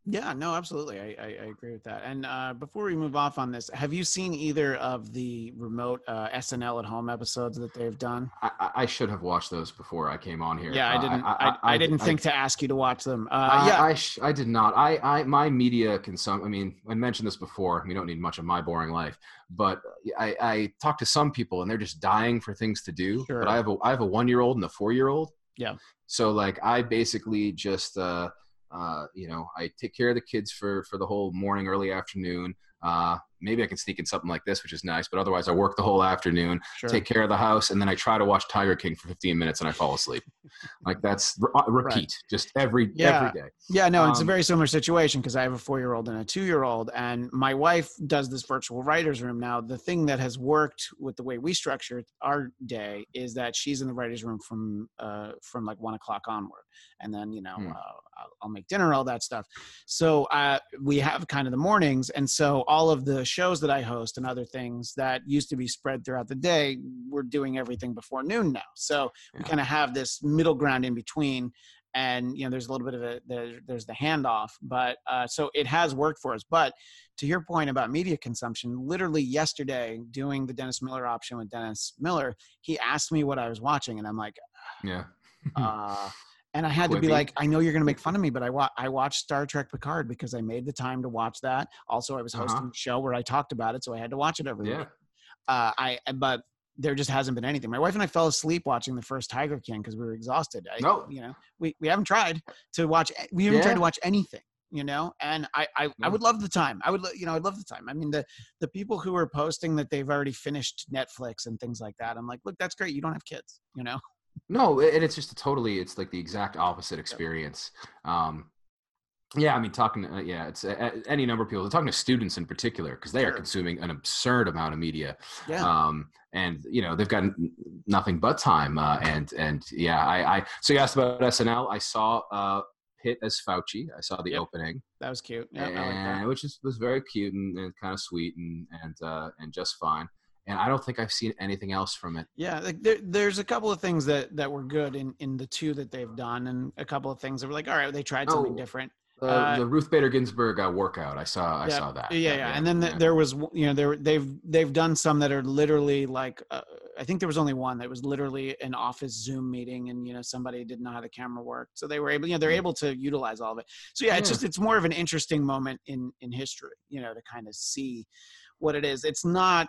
Yeah, no, absolutely. I, I, I agree with that. And uh, before we move off on this, have you seen either of the remote uh, SNL at home episodes that they've done? I, I- should have watched those before I came on here. Yeah, I Uh, didn't. I, I, didn't think to ask you to watch them. Uh, I, yeah, I, sh- I did not. I, I, my media consum. I mean, I mentioned this before. We don't need much of my boring life, but I, I talk to some people and they're just dying for things to do. Sure. But I have a, I have a one year old and a four year old. Yeah. So like, I basically just, uh, uh, you know, I take care of the kids for for the whole morning, early afternoon. Uh, maybe I can sneak in something like this, which is nice. But otherwise, I work the whole afternoon sure. take care of the house, and then I try to watch Tiger King for 15 minutes and I fall asleep. like that's re- uh, repeat, just every Yeah. every day. Yeah, no, it's a Um, very similar situation because I have a four year old and a two year old, and my wife does this virtual writer's room. Now, the thing that has worked with the way we structure our day is that she's in the writer's room from uh, from like one o'clock onward, and then you know Hmm. uh, I'll, I'll make dinner, all that stuff. So uh, we have kind of the mornings, and so all of the shows that I host and other things that used to be spread throughout the day, we're doing everything before noon now. So we kind of have this middle ground in between and you know there's a little bit of a there, there's the handoff but uh, so it has worked for us but to your point about media consumption literally yesterday doing the dennis miller option with dennis miller he asked me what i was watching and i'm like Yeah. uh, and i had to be like i know you're going to make fun of me but i wa- i watched star trek picard because i made the time to watch that also i was hosting Uh-huh. a show where i talked about it so i had to watch it every Yeah. week uh, I but there just hasn't been anything. My wife and I fell asleep watching the first Tiger King because we were exhausted. I, No. you know, we, we haven't tried to watch. We haven't tried to watch anything. You know, and I I, I would love the time. I would you know I'd love the time. I mean the the people who are posting that they've already finished Netflix and things like that. I'm like, look, that's great. You don't have kids. You know. No, and it's just a totally, it's like the exact opposite experience. Um, yeah, I mean, talking, uh, yeah, it's uh, any number of people. Talking to students in particular because they are consuming an absurd amount of media. Yeah. um, and you know they've got n- nothing but time. Uh, and and yeah, I, I so you asked about SNL. I saw uh, Pitt as Fauci. I saw the Yep. opening, that was cute. Yeah, I like and, that. which is, was very cute and, and kind of sweet and and uh, and just fine. And I don't think I've seen anything else from it. Yeah, like there, there's a couple of things that that were good in in the two that they've done, and a couple of things that were like, all right, they tried something Oh, different. Uh, Uh, the Ruth Bader Ginsburg uh, workout. I saw. I Yeah, saw that. yeah, yeah. And then the, yeah. there was, you know, there they've they've done some that are literally like, uh, I think there was only one that was literally an office Zoom meeting, and you know somebody didn't know how the camera worked, so they were able, you know, they're Yeah. able to utilize all of it. So yeah, it's just it's more of an interesting moment in in history, you know, to kind of see what it is. It's not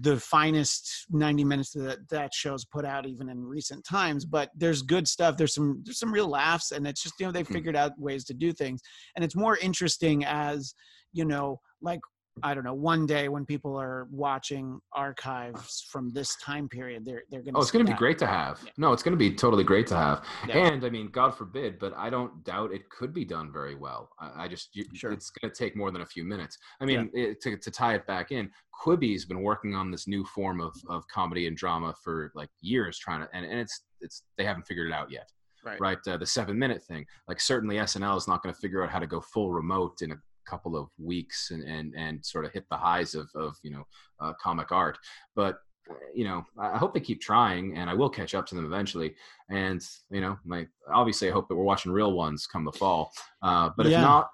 the finest 90 minutes that that show's put out even in recent times but there's good stuff there's some there's some real laughs and it's just you know they've Mhm. figured out ways to do things and it's more interesting as you know like i don't know one day when people are watching archives from this time period they're they're gonna Oh, it's going to be great to have. Yeah. No, it's going to be totally great to have. Yeah. And I mean, God forbid, but I don't doubt it could be done very well. I, I just, you, Sure. it's going to take more than a few minutes. I mean, it, to, to tie it back in, Quibi's been working on this new form of, of comedy and drama for like years, trying to, and, and it's, it's, they haven't figured it out yet. right right? Uh, the seven minute thing. Like certainly SNL is not going to figure out how to go full remote in a couple of weeks and and and sort of hit the highs of of you know uh, comic art. But you know, I hope they keep trying, and I will catch up to them eventually. And you know, my obviously, I hope that we're watching real ones come the fall. Uh, but Yeah. if not,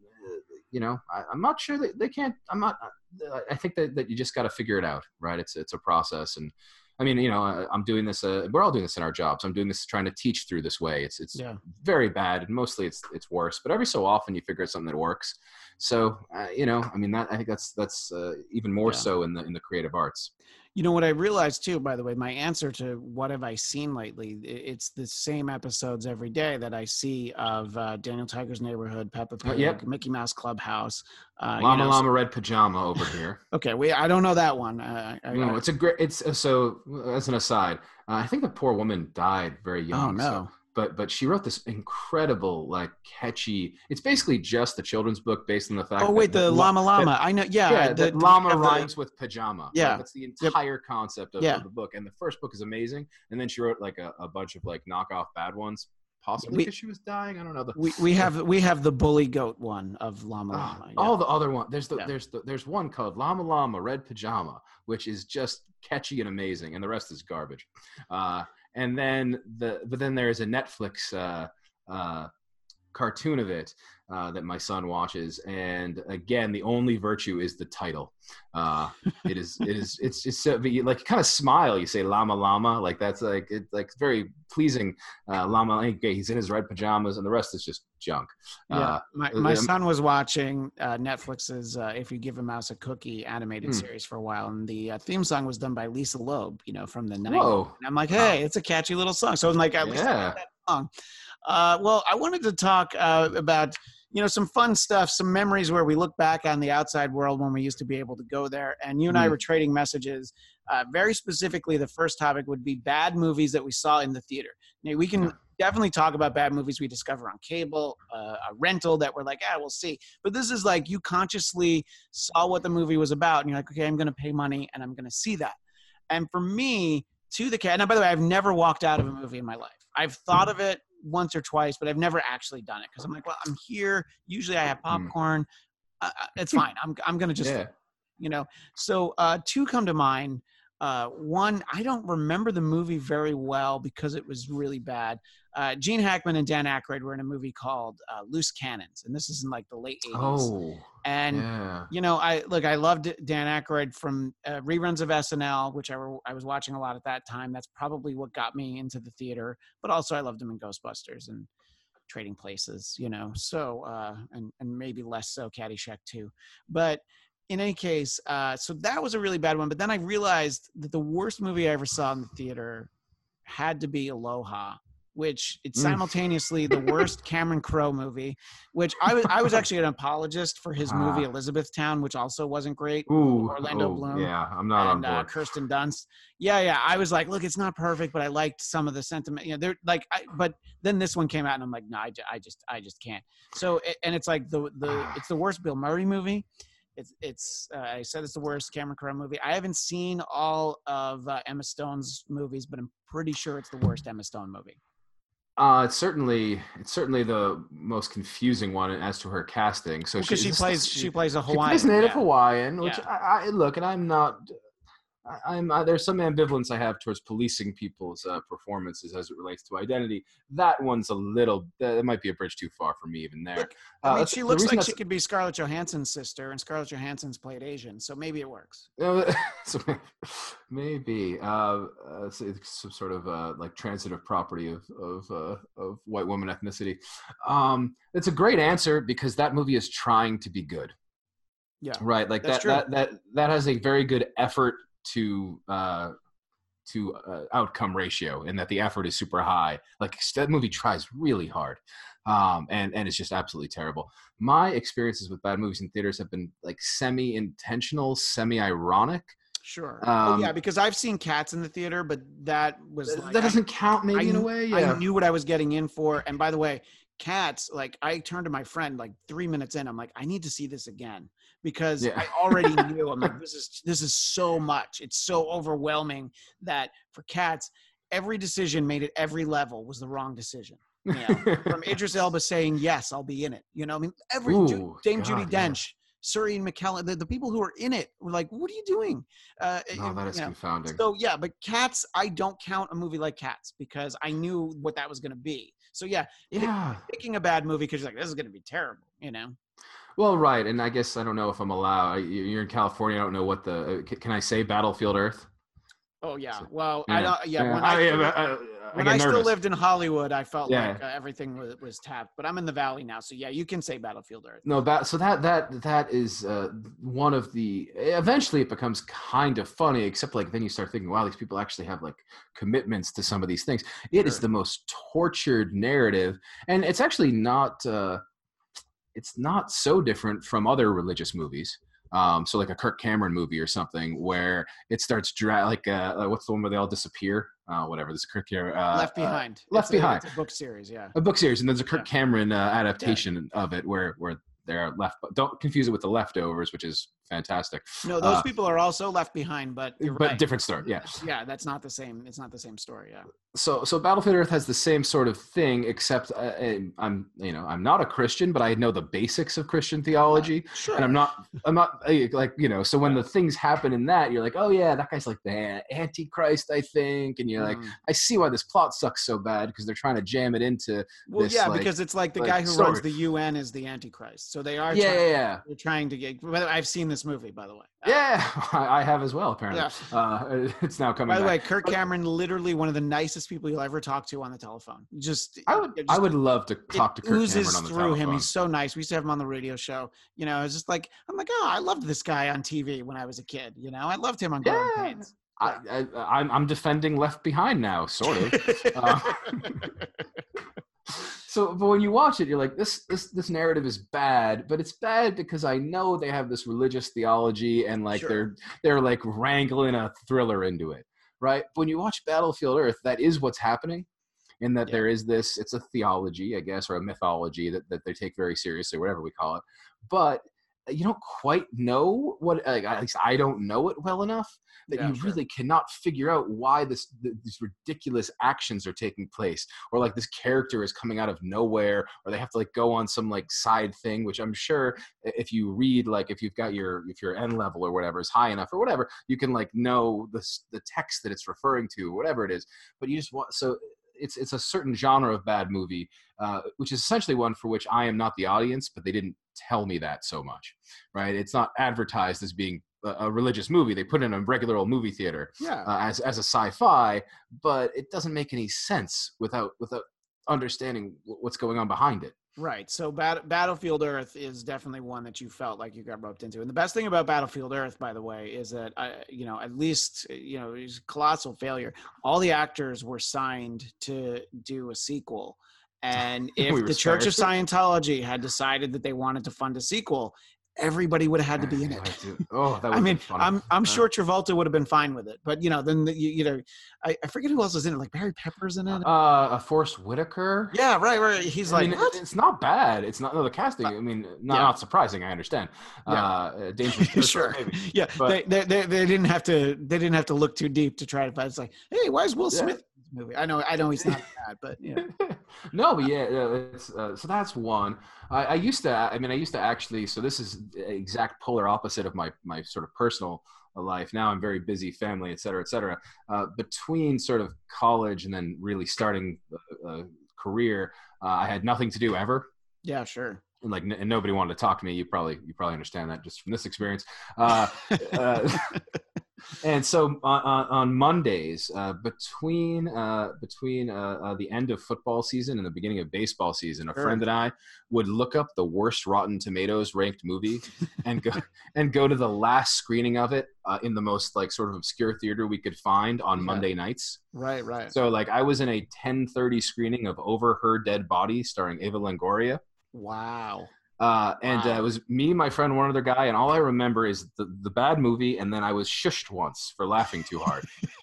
uh, you know, I, I'm not sure that they can't. I'm not. uh, I think that, that you just got to figure it out, right? It's it's a process, and I mean, you know, I- I'm doing this. Uh, we're all doing this in our jobs. I'm doing this trying to teach through this way. It's it's Yeah. very bad, and mostly it's it's worse. But every so often, you figure out something that works. So uh, you know, I mean, that I think that's that's uh, even more Yeah. so in the in the creative arts. You know what I realized too, by the way, my answer to what have I seen lately? It's the same episodes every day that I see of uh, Daniel Tiger's Neighborhood, Peppa Pig, Uh, yep. Mickey Mouse Clubhouse. Uh, you Llama know, Llama Red Pajama over here. Okay, we I don't know that one. Uh, I, no, I, it's a great. It's uh, so. As an aside, uh, I think the poor woman died very young. oh so- no. But but she wrote this incredible, like catchy. It's basically just the children's book based on the fact. Oh wait, the llama that- llama. I know. Yeah, yeah, the- that the- llama the- rhymes with pajama. Like, Yeah. that's the entire concept of, Yeah. of the book. And the first book is amazing. And then she wrote like a, a bunch of like knockoff bad ones, possibly We- because she was dying. I don't know. The, We we have we have the bully goat one of llama Ah, llama. yeah. all the other one. There's the Yeah. there's the, there's one called Llama Llama Red Pajama, which is just catchy and amazing, and the rest is garbage. Uh, and then the but then there's a Netflix uh, uh, cartoon of it uh, that my son watches, and again, the only virtue is the title. Uh, it is it is it's it's so, you, like you kind of smile. You say Llama Llama, like that's like it's like very pleasing. Uh, llama, okay, he's in his red pajamas, and the rest is just junk. Yeah, Uh, my, uh, my um, son was watching uh, Netflix's uh, "If You Give a Mouse a Cookie" animated Hmm. series for a while, and the uh, theme song was done by Lisa Loeb, you know, from the '90s. whoa. And I'm like, hey, it's a catchy little song. So I'm like, at least I Yeah. like that song. Uh, well, I wanted to talk uh, about you know some fun stuff, some memories where we look back on the outside world when we used to be able to go there. And you and I Mm. were trading messages. Uh, very specifically, the first topic would be bad movies that we saw in the theater. Now, we can Yeah. definitely talk about bad movies we discover on cable, uh, a rental that we're like, ah, we'll see. But this is like you consciously saw what the movie was about, and you're like, okay, I'm going to pay money and I'm going to see that. And for me, to the cat. Now, by the way, I've never walked out of a movie in my life. I've thought of it once or twice, but I've never actually done it because I'm like, well, I'm here. Usually, I have Mm. popcorn. Uh, it's fine. I'm I'm gonna just yeah. you know. So uh, two come to mind. Uh, one, I don't remember the movie very well because it was really bad. Uh, Gene Hackman and Dan Aykroyd were in a movie called uh, Loose Cannons, and this is in like the late '80s. Oh. and yeah. you know, I look, I loved Dan Aykroyd from uh, reruns of SNL, which I, were, I was watching a lot at that time. That's probably what got me into the theater. But also, I loved him in Ghostbusters and Trading Places, you know. So, uh, and and maybe less so Caddyshack too. But in any case, uh, so that was a really bad one. But then I realized that the worst movie I ever saw in the theater had to be Aloha. Which it's Mm. simultaneously the worst Cameron Crowe movie, which I was I was actually an apologist for his movie Ah. Elizabethtown, which also wasn't great. Ooh. Orlando oh, Bloom Yeah, I'm not and on uh, board. Kirsten Dunst. Yeah, yeah. I was like, look, it's not perfect, but I liked some of the sentiment. You know, they're like, I, but then this one came out, and I'm like, no, I, I just, I just can't. So, and it's like the the it's the worst Bill Murray movie. It's it's uh, I said it's the worst Cameron Crowe movie. I haven't seen all of uh, Emma Stone's movies, but I'm pretty sure it's the worst Emma Stone movie. Uh, it's certainly it's certainly the most confusing one as to her casting. So Because she, she's- plays she plays a she Hawaiian. plays native yeah. Hawaiian, which Yeah. I, I look, and I'm not. I, I'm uh, there's some ambivalence I have towards policing people's uh, performances as it relates to identity. That one's a little. That might be a bridge too far for me, even there. Look, Uh, I mean, that's- she looks like she could be Scarlett Johansson's sister, and Scarlett Johansson's played Asian, so maybe it works. Uh, so maybe uh, uh, some sort of uh, like transitive property of of uh, of white woman ethnicity. Um, it's a great answer because that movie is trying to be good. Yeah. Right. Like that, true. that that that has a very good effort to uh, to uh, outcome ratio, and that the effort is super high. Like that movie tries really hard. Um, and and it's just absolutely terrible. My experiences with bad movies in theaters have been like semi-intentional, semi-ironic. Sure. oh, Um, yeah, because I've seen cats in the theater, but that was like, that doesn't count, maybe I in a way. I knew what I was getting in for. And by the way, cats, like I turned to my friend like three minutes in. I'm like, I need to see this again because Yeah. I already knew. I'm like, this is this is so much. It's so overwhelming that for cats, every decision made at every level was the wrong decision. You know, from Idris Elba saying yes, I'll be in it. You know, I mean, every Ju- Ooh, Dame Judi God, yeah. Dench Sir Ian McKellen, the, the people who are in it were like, "What are you doing?" Uh, Oh, that is you know, confounding. so yeah, but Cats, I don't count a movie like Cats because I knew what that was going to be. So yeah, yeah. picking a bad movie because you're like, this is going to be terrible, you know? Well, right, and I guess I don't know if I'm allowed. you- You're in California. I don't know what the. uh, Can I say Battlefield Earth? Oh yeah. So- Well, I don't. Yeah, when I, I, I, still, I, when I still lived in Hollywood, I felt Yeah. like uh, everything was, was tapped. But I'm in the Valley now, so yeah, you can say Battlefield Earth. No, that so that that that is uh, one of the. Eventually, it becomes kind of funny. Except like then you start thinking, wow, these people actually have like commitments to some of these things. It is Sure. the most tortured narrative, and it's actually not. Uh, it's not so different from other religious movies. Um, so like a Kirk Cameron movie or something where it starts dra- like uh, what's the one where they all disappear? Uh, whatever. This is Kirk Cameron. Uh, Left uh, Behind. Left It's a- Behind. it's a book series, yeah. a book series, and there's a Kirk Yeah. Cameron uh, adaptation of it where where they're left. But Don't confuse it with the leftovers, which is fantastic. No, those Uh, people are also left behind, but you're but right. different story. Yeah. Yeah, that's not the same. It's not the same story. Yeah. So so Battlefield Earth has the same sort of thing, except uh, uh, I'm you know I'm not a Christian, but I know the basics of Christian theology. Sure. and I'm not, I'm not uh, like, you know, so when the things happen in that, you're like, oh yeah, that guy's like the Antichrist, I think. And you're like, Mm. I see why this plot sucks so bad because they're trying to jam it into, well, this, yeah, like- because it's like the like guy who runs the UN is the Antichrist. So they are yeah, trying, yeah, yeah. they're trying to get. I've seen this movie, by the way. Uh, Yeah, I I have as well, apparently. Yeah. Uh, it's now coming By the back. way, Kirk Cameron, literally one of the nicest people you'll ever talk to on the telephone. Just, I would, it I would love to talk to Kirk oozes Cameron on the through telephone. him. He's so nice. We used to have him on the radio show. You know, it's just like I'm like, oh, I loved this guy on TV when I was a kid. You know, I loved him on Growing Yeah. Pains. I, I, I'm, I'm defending Left Behind now, sort of. Uh, so, but when you watch it, you're like, this, this, this narrative is bad, but it's bad because I know they have this religious theology and like Sure. they're, they're like wrangling a thriller into it, right? When you watch Battlefield Earth, that is what's happening. In that Yeah. there is this, it's a theology, I guess, or a mythology that, that they take very seriously, whatever we call it. But you don't quite know what, like, at least I don't know it well enough that Yeah, you sure. really cannot figure out why this th- these ridiculous actions are taking place or like this character is coming out of nowhere or they have to like go on some like side thing which i'm sure if you read like if you've got your if your n level or whatever is high enough or whatever you can like know the the text that it's referring to whatever it is but you just want so it's it's a certain genre of bad movie uh, which is essentially one for which i am not the audience but they didn't tell me that so much right it's not advertised as being a, religious movie they put it in a regular old movie theater yeah. uh, as as a sci-fi, but it doesn't make any sense without without understanding what's going on behind it. Right. So Bat- Battlefield Earth is definitely one that you felt like you got roped into. And the best thing about Battlefield Earth, by the way, is that I, you know, at least you know, it was a colossal failure. All the actors were signed to do a sequel. And if We the Church of Scientology had decided that they wanted to fund a sequel, everybody would have had to be in it. Oh, that I mean. I'm I'm Uh, sure Travolta would have been fine with it, but you know, then the, you, you know, I, I forget who else was in it. Like Barry Pepper's in it. Uh, a Forrest Whitaker. yeah, right, right. He's I like, mean, it's not bad. It's not no the casting. I mean, not, yeah. not surprising. I understand. Yeah. Uh, dangerous. Sure. maybe. Yeah, But- they, they, they they didn't have to they didn't have to look too deep to try to find. It's like, hey, why is Will Yeah. Smith movie? I know I know he's not bad, but yeah, no, but yeah, uh, it's, uh, so that's one. I, I used to, I mean, I used to actually. So this is the exact polar opposite of my my sort of personal life. Now I'm very busy, family, et cetera, et cetera. Uh, between sort of college and then really starting a, a career, uh, I had nothing to do ever. yeah, sure. And like, n- and nobody wanted to talk to me. You probably, you probably understand that just from this experience. And so on, on, on Mondays, uh, between uh, between uh, uh, the end of football season and the beginning of baseball season, a Sure. friend and I would look up the worst Rotten Tomatoes ranked movie and go and go to the last screening of it uh, in the most like sort of obscure theater we could find on Yeah. Monday nights. right, right. So like I was in a 10:30 screening of Over Her Dead Body starring Eva Longoria. wow. Uh, and uh, it was me, my friend, one other guy, and all I remember is the, the bad movie, and then I was shushed once for laughing too hard.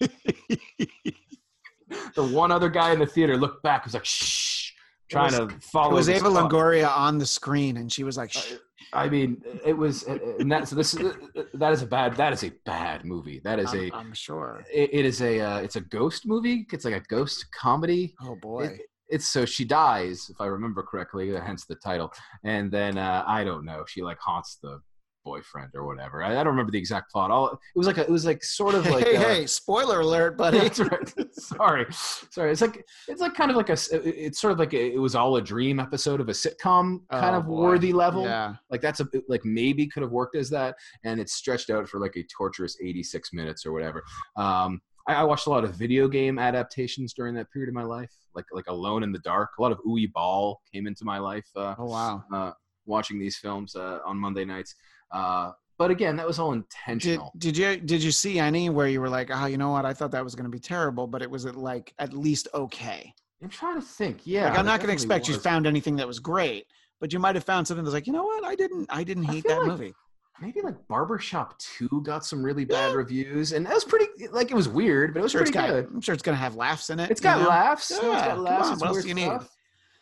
the one other guy in the theater looked back, was like, "Shh," trying to It follow. was Eva spot. Longoria on the screen, and she was like, Uh, Shh. I mean, it was, and that so this is that is a bad that is a bad movie. That is I'm, a I'm sure. it, it is a uh, it's a ghost movie. It's like a ghost comedy. Oh boy. It- it's so she dies, if I remember correctly, hence the title. And then uh, I don't know, she like haunts the boyfriend or whatever. I, I don't remember the exact plot. All it was like a, it was like sort of like hey, uh, hey, spoiler alert, buddy. That's right. Sorry, sorry. It's like it's like kind of like a It's sort of like a, it was all a dream episode of a sitcom kind Oh, of boy. worthy level. Yeah. Like that's a like maybe could have worked as that, and it's stretched out for like a torturous eighty six minutes or whatever. Um, I, I watched a lot of video game adaptations during that period of my life, like like Alone in the Dark. A lot of Uwe Boll came into my life. Uh, Oh wow. uh, watching these films uh, on Monday nights. Uh, but again, that was all Did, intentional. did you did you see any where you were like, oh, you know what? I thought that was going to be terrible, but it was at like at least okay. I'm trying to think. Yeah, like I'm not going to expect you found anything that was great, but you might have found something that's like, you know what? I didn't I didn't hate feel that like movie. Maybe like Barbershop 2 got some really bad Yeah. reviews and that was pretty like it was weird but it was sure it's pretty got good I'm sure it's going to have laughs in it. It's got know? laughs know, it's Yeah, got laughs on, it's what else do you need?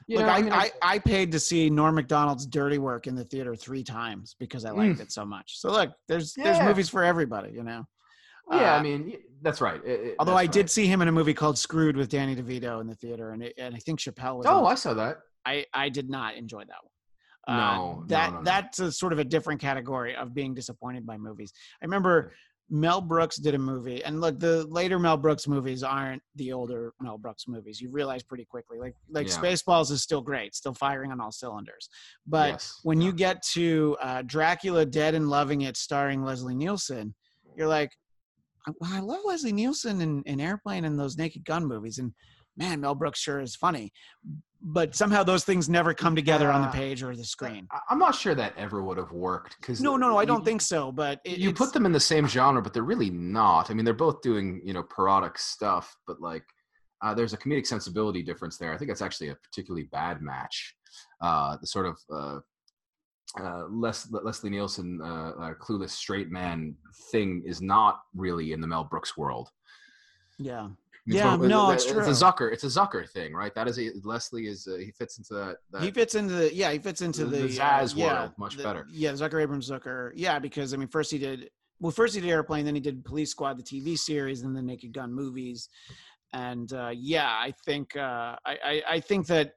You Look, know, I, mean, I, I paid to see Norm Macdonald's Dirty Work in the theater three times because I liked it so much. So look, there's there's Mm. Movies for everybody, you know. yeah uh, I mean that's right It- it- Although I that's did see him in a movie called Screwed with Danny DeVito in the theater, and it, and I think Chappelle was. oh. I saw that I I did not enjoy that one. No, Uh, that no, no. that's a sort of a different category of being disappointed by movies. I remember Mel Brooks did a movie, and look, the later Mel Brooks movies aren't the older Mel Brooks movies. You realize pretty quickly, like like Yeah. Spaceballs is still great, still firing on all cylinders. But Yes, when yeah. you get to uh, Dracula Dead and Loving It, starring Leslie Nielsen, you're like, "I- well, I love Leslie Nielsen in, in Airplane and those Naked Gun movies, and man, Mel Brooks sure is funny. But somehow those things never come together on the page or the screen. I'm not sure that ever would have worked because No, no, no, I don't think so. But it, you put them in the same genre, but they're really not. I mean, they're both doing you know parodic stuff, but like uh, there's a comedic sensibility difference there. I think that's actually a particularly bad match. Uh, the sort of uh, uh, Les- Leslie Nielsen, uh, uh, clueless straight man thing is not really in the Mel Brooks world. Yeah. It's Yeah, more- no, uh, it's It's true. a Zucker. It's a Zucker thing, right? That is a Leslie is uh, he fits into that. that he fits into the yeah he fits into The- the, uh, Zaz yeah, world much the- better. yeah zucker abrams zucker yeah because i mean first he did well first he did airplane then he did police squad the tv series and the naked gun movies and uh yeah i think uh i i, I think that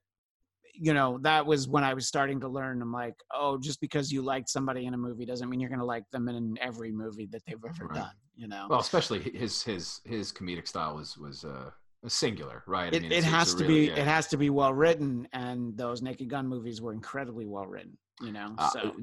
you know that was when i was starting to learn i'm like oh just because you liked somebody in a movie doesn't mean you're going to like them in every movie that they've ever Right. done you know well, especially his his his comedic style was was uh, singular, right? I it, mean, it has to really- be yeah. it has to be well written and those naked gun movies were incredibly well written you know Uh, so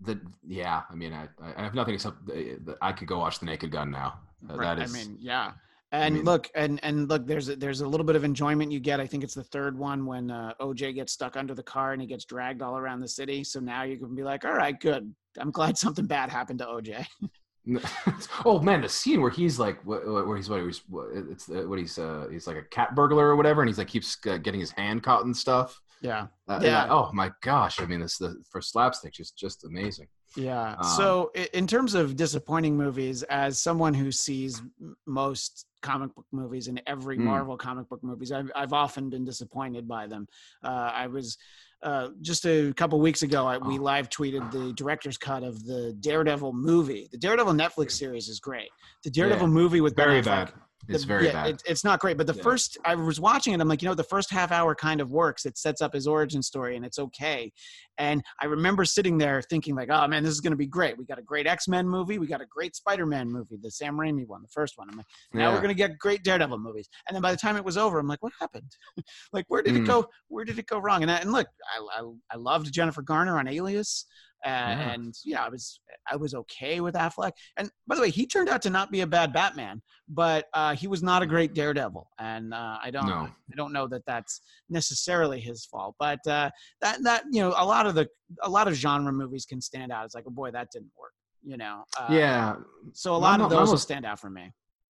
the yeah, I mean, I I have nothing except the, the, I could go watch The Naked Gun now. Uh, Right, that is, I mean, yeah. And mean- look, and and look, there's a, there's a little bit of enjoyment you get. I think it's the third one when uh, OJ gets stuck under the car and he gets dragged all around the city. So now you can be like, all right, good. I'm glad something bad happened to OJ. oh man, the scene where he's like, wh- wh- where he's what he's it's uh, what he's uh, he's like a cat burglar or whatever, and he's like keeps uh, getting his hand caught and stuff. Yeah, Uh, Yeah. yeah. Oh my gosh, I mean, this the for slapstick just just amazing. yeah. Um, so in terms of disappointing movies, as someone who sees most comic book movies and every Mm. Marvel comic book movies, I've I've often been disappointed by them. Uh, I was. Uh, just a couple weeks ago, I, we Oh. live tweeted the director's cut of the Daredevil movie. The Daredevil Netflix series is great. The Daredevil Yeah. movie with Ben Very Affleck, bad. It's the- very yeah, bad. It, it's not great, but the Yeah. first I was watching it, I'm like, you know, the first half hour kind of works. It sets up his origin story, and it's okay. And I remember sitting there thinking, like, oh man, this is going to be great. We got a great X Men movie. We got a great Spider Man movie, the Sam Raimi one, the first one. I'm like, now we're going to get great Daredevil movies. And then by the time it was over, I'm like, what happened? like, where did it Mm. go? Where did it go wrong? And I, and look, I, I I loved Jennifer Garner on Alias. Uh, Yeah. And yeah, I was I was okay with Affleck. And by the way, he turned out to not be a bad Batman, but uh, he was not a great Daredevil. And uh, I don't No. I don't know that that's necessarily his fault. But uh, that that you know a lot of the a lot of genre movies can stand out. It's like, oh boy, that didn't work. You know. Uh, yeah. So a lot mo- of those will stand out for me.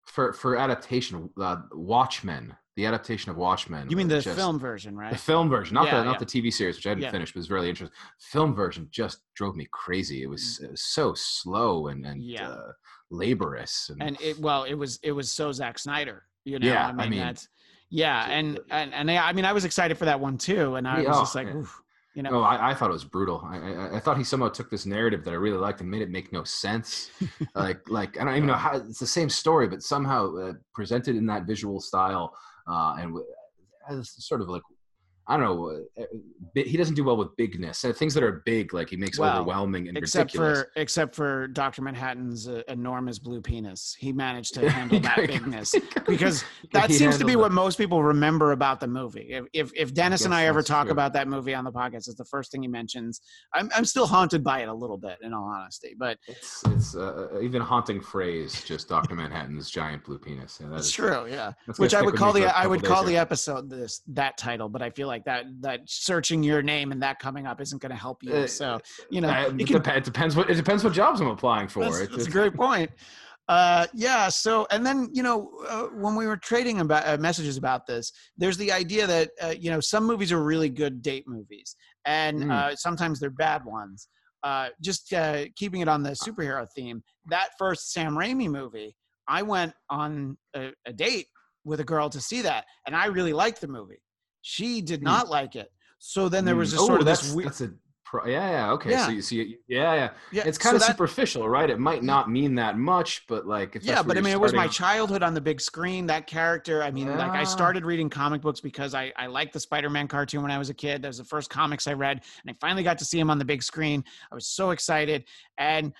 For for adaptation, uh, Watchmen, the adaptation of Watchmen. You mean the just- film version, right? The film version, not Yeah, the not yeah. the TV series, which I didn't Yeah. finish, but was really interesting. Film version just drove me crazy. It was, it was so slow and and Mm. Uh, laborious. And, and it well it was it was so Zack Snyder you know Yeah, I I mean, mean, that's yeah and and and I, I mean I was excited for that one too and I was oh, just like you know oh, I, I thought it was brutal. I, I I thought he somehow took this narrative that I really liked and made it make no sense. like like I don't even know how it's the same story, but somehow uh, presented in that visual style uh, and w- as sort of like I don't know. uh, He doesn't do well with bigness things that are big. Like he makes Well, overwhelming and except ridiculous. for except for Doctor Manhattan's uh, enormous blue penis, he managed to handle that bigness because that seems to be handled what most people remember about the movie. If if, if Dennis and I ever talk true. about that movie on the podcast, it's the first thing he mentions. I'm I'm still haunted by it a little bit, in all honesty, but It's it's uh, even a haunting phrase. Just Doctor Manhattan's giant blue penis. Yeah, that it's is- true. Yeah, that's which I would call the I would call the episode this that title, but I feel like that that searching your name and that coming up isn't going to help you. Uh, so you know, Uh, it, can dep- it depends what it depends what jobs I'm applying for. That's, It's- that's a great point. Uh, yeah. So, and then you know, uh, when we were trading about uh, messages about this, there's the idea that uh, you know some movies are really good date movies, and Mm. uh, sometimes they're bad ones. Uh, just uh, keeping it on the superhero theme. That first Sam Raimi movie, I went on a, a date with a girl to see that, and I really liked the movie. She did Hmm. not like it. So then there was Mm. just Oh, sort of that's, this weird. That's a pro- yeah, yeah, okay. Yeah. So you see, yeah, yeah. Yeah, It's so kind of that- superficial, right? It might not mean that much, but like, if yeah but i mean you're it was my childhood on the big screen that character i mean like i started reading comic books because i i liked the spider-man cartoon when i was a kid that was the first comics i read and i finally got to see him on the big screen i was so excited and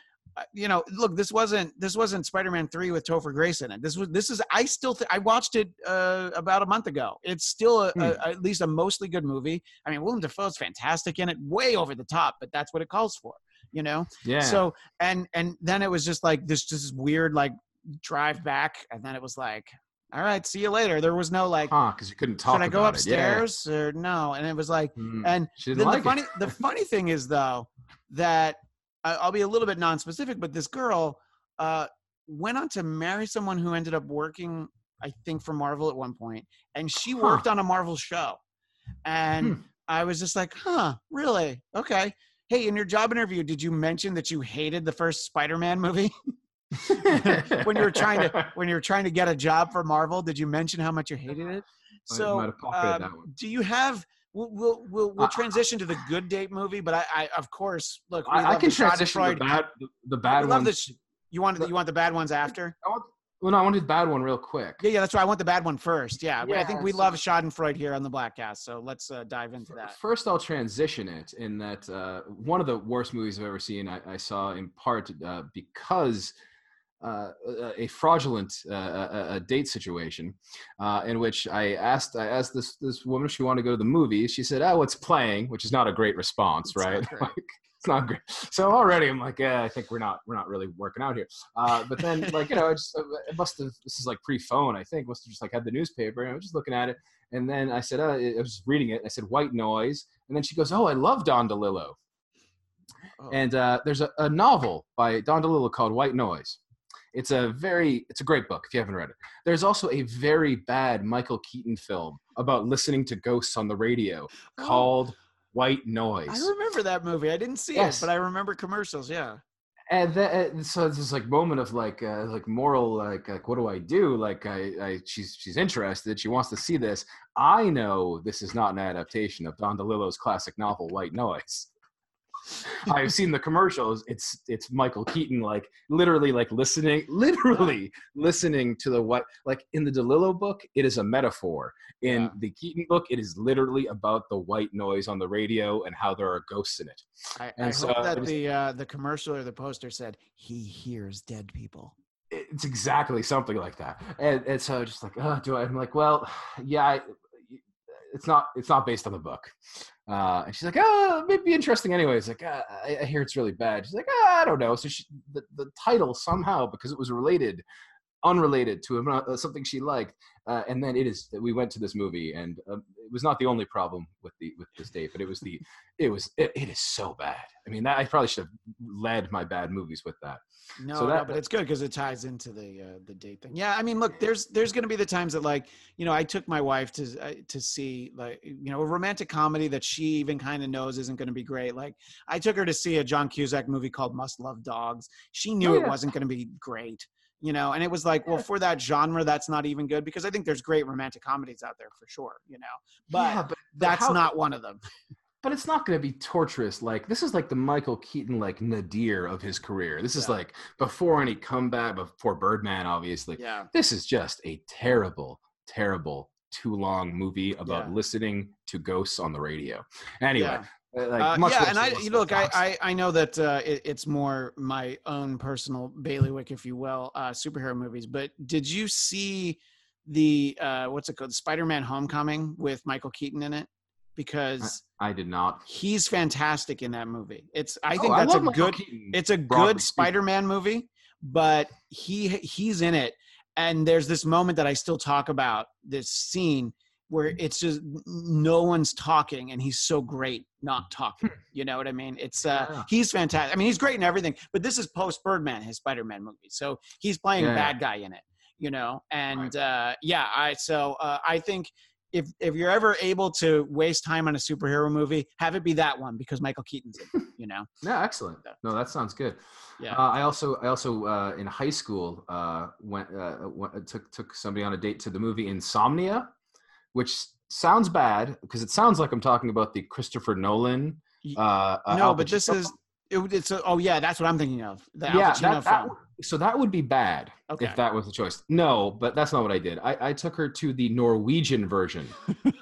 you know look this wasn't this wasn't spider-man 3 with topher grace in it this was this is i still th- i watched it uh, about a month ago it's still a, Hmm. a, at least a mostly good movie i mean willem dafoe's fantastic in it way over the top but that's what it calls for you know Yeah. so and and then it was just like this just weird like drive back, and then it was like, all right, see you later. There was no like, huh? Because you couldn't talk. should I go it. Yeah. upstairs or no? And it was like, Mm. and then like the funny it. the funny thing is though that I'll be a little bit non-specific, but this girl uh, went on to marry someone who ended up working, I think, for Marvel at one point, and she Huh. worked on a Marvel show, and Hmm. I was just like, huh, really? Okay. Hey, in your job interview, did you mention that you hated the first Spider-Man movie? when you were trying to when you were trying to get a job for Marvel, did you mention how much you hated it? So, um, do you have? We'll we'll we'll, we'll transition to the good date movie, but I, I of course look. We I, I can transition to the bad, the, the bad love one. the You want the, you want the bad ones after? I want, well, no, I wanted the bad one real quick. Yeah, yeah, that's right. I want the bad one first. Yeah, I think we so- love Schadenfreude here on the Bladtcast, so let's uh, dive into that. First, I'll transition it in that uh, one of the worst movies I've ever seen. I, I saw in part uh, because uh, a fraudulent uh, a, date situation uh, in which I asked I asked this this woman if she wanted to go to the movies. She said, "Oh, it's playing," which is not a great response, It's right? great. Like, it's not great. So already I'm like, yeah, I think we're not we're not really working out here. Uh, but then like you know, it, just, it must have this is like pre-phone. I think must have just like had the newspaper and I was just looking at it. And then I said, uh, I was reading it. I said, white noise. And then she goes, oh, I love Don DeLillo. Oh. And uh, there's a, a novel by Don DeLillo called White Noise. It's a very, it's a great book if you haven't read it. There's also a very bad Michael Keaton film about listening to ghosts on the radio Oh, called White Noise. I remember that movie. I didn't see Yes. it, but I remember commercials. Yeah. and then so it's this like moment of like uh, like moral like like what do I do like I, I she's she's interested she wants to see this I know this is not an adaptation of Don DeLillo's classic novel White Noise I've seen the commercials it's it's Michael Keaton like literally like listening literally listening to the what like in the DeLillo book it is a metaphor in Yeah. the Keaton book it is literally about the white noise on the radio and how there are ghosts in it I, I so hope that was- the uh, the commercial or the poster said he hears dead people. it's exactly something like that and, and so just like oh do I? i'm like well yeah I, it's not it's not based on the book. Uh and she's like oh it may be interesting anyways. like uh, I, I hear it's really bad. She's like ah, i don't know. So she, the, the title somehow because it was related unrelated to uh, something she liked uh, and then it is we went to this movie and um, it was not the only problem with the with this date but it was the it was it, it is so bad i mean that, i probably should have led my bad movies with that No, So no, but it's good because it ties into the uh, the date thing. Yeah, I mean, look, there's there's going to be the times that like you know I took my wife to uh, to see like you know a romantic comedy that she even kind of knows isn't going to be great. Like I took her to see a John Cusack movie called Must Love Dogs. She knew Oh, it wasn't going to be great. You know, and it was like, well, for that genre, that's not even good because I think there's great romantic comedies out there for sure. You know, but yeah, but, but that's how- not one of them. but it's not going to be torturous. Like this is like the Michael Keaton like nadir of his career. This is Yeah. like before any comeback, before Birdman, obviously. Yeah, This is just a terrible, terrible, too long movie about Yeah. listening to ghosts on the radio. Anyway, like, Uh, yeah, and I you look, I, I I know that uh, it, it's more my own personal bailiwick, if you will, uh, superhero movies. But did you see the uh, what's it called, Spider-Man: Homecoming with Michael Keaton in it? Because I did not. he's fantastic in that movie. It's I Oh, think that's a Michael good Keaton. it's a good. Spider-Man movie, but he he's in it, and there's this moment that I still talk about this scene where it's just no one's talking, and he's so great not talking. You know what I mean? It's uh Yeah. he's fantastic. I mean, he's great in everything, but this is post Birdman, his Spider-Man movie, so he's playing Yeah. a bad guy in it. You know, and uh, yeah, I so uh, I think if if you're ever able to waste time on a superhero movie, have it be that one because Michael Keaton's in it. You know, Yeah, excellent. No, that sounds good. yeah. Uh, I also, I also uh, in high school uh, went, uh, went took took somebody on a date to the movie Insomnia, which sounds bad because it sounds like I'm talking about the Christopher Nolan. Uh, uh, no, but this is it, it's a, oh yeah, that's what I'm thinking of. The yeah, that, that so that would be bad Okay. if that was the choice. No, but that's not what I did. I, I took her to the Norwegian version,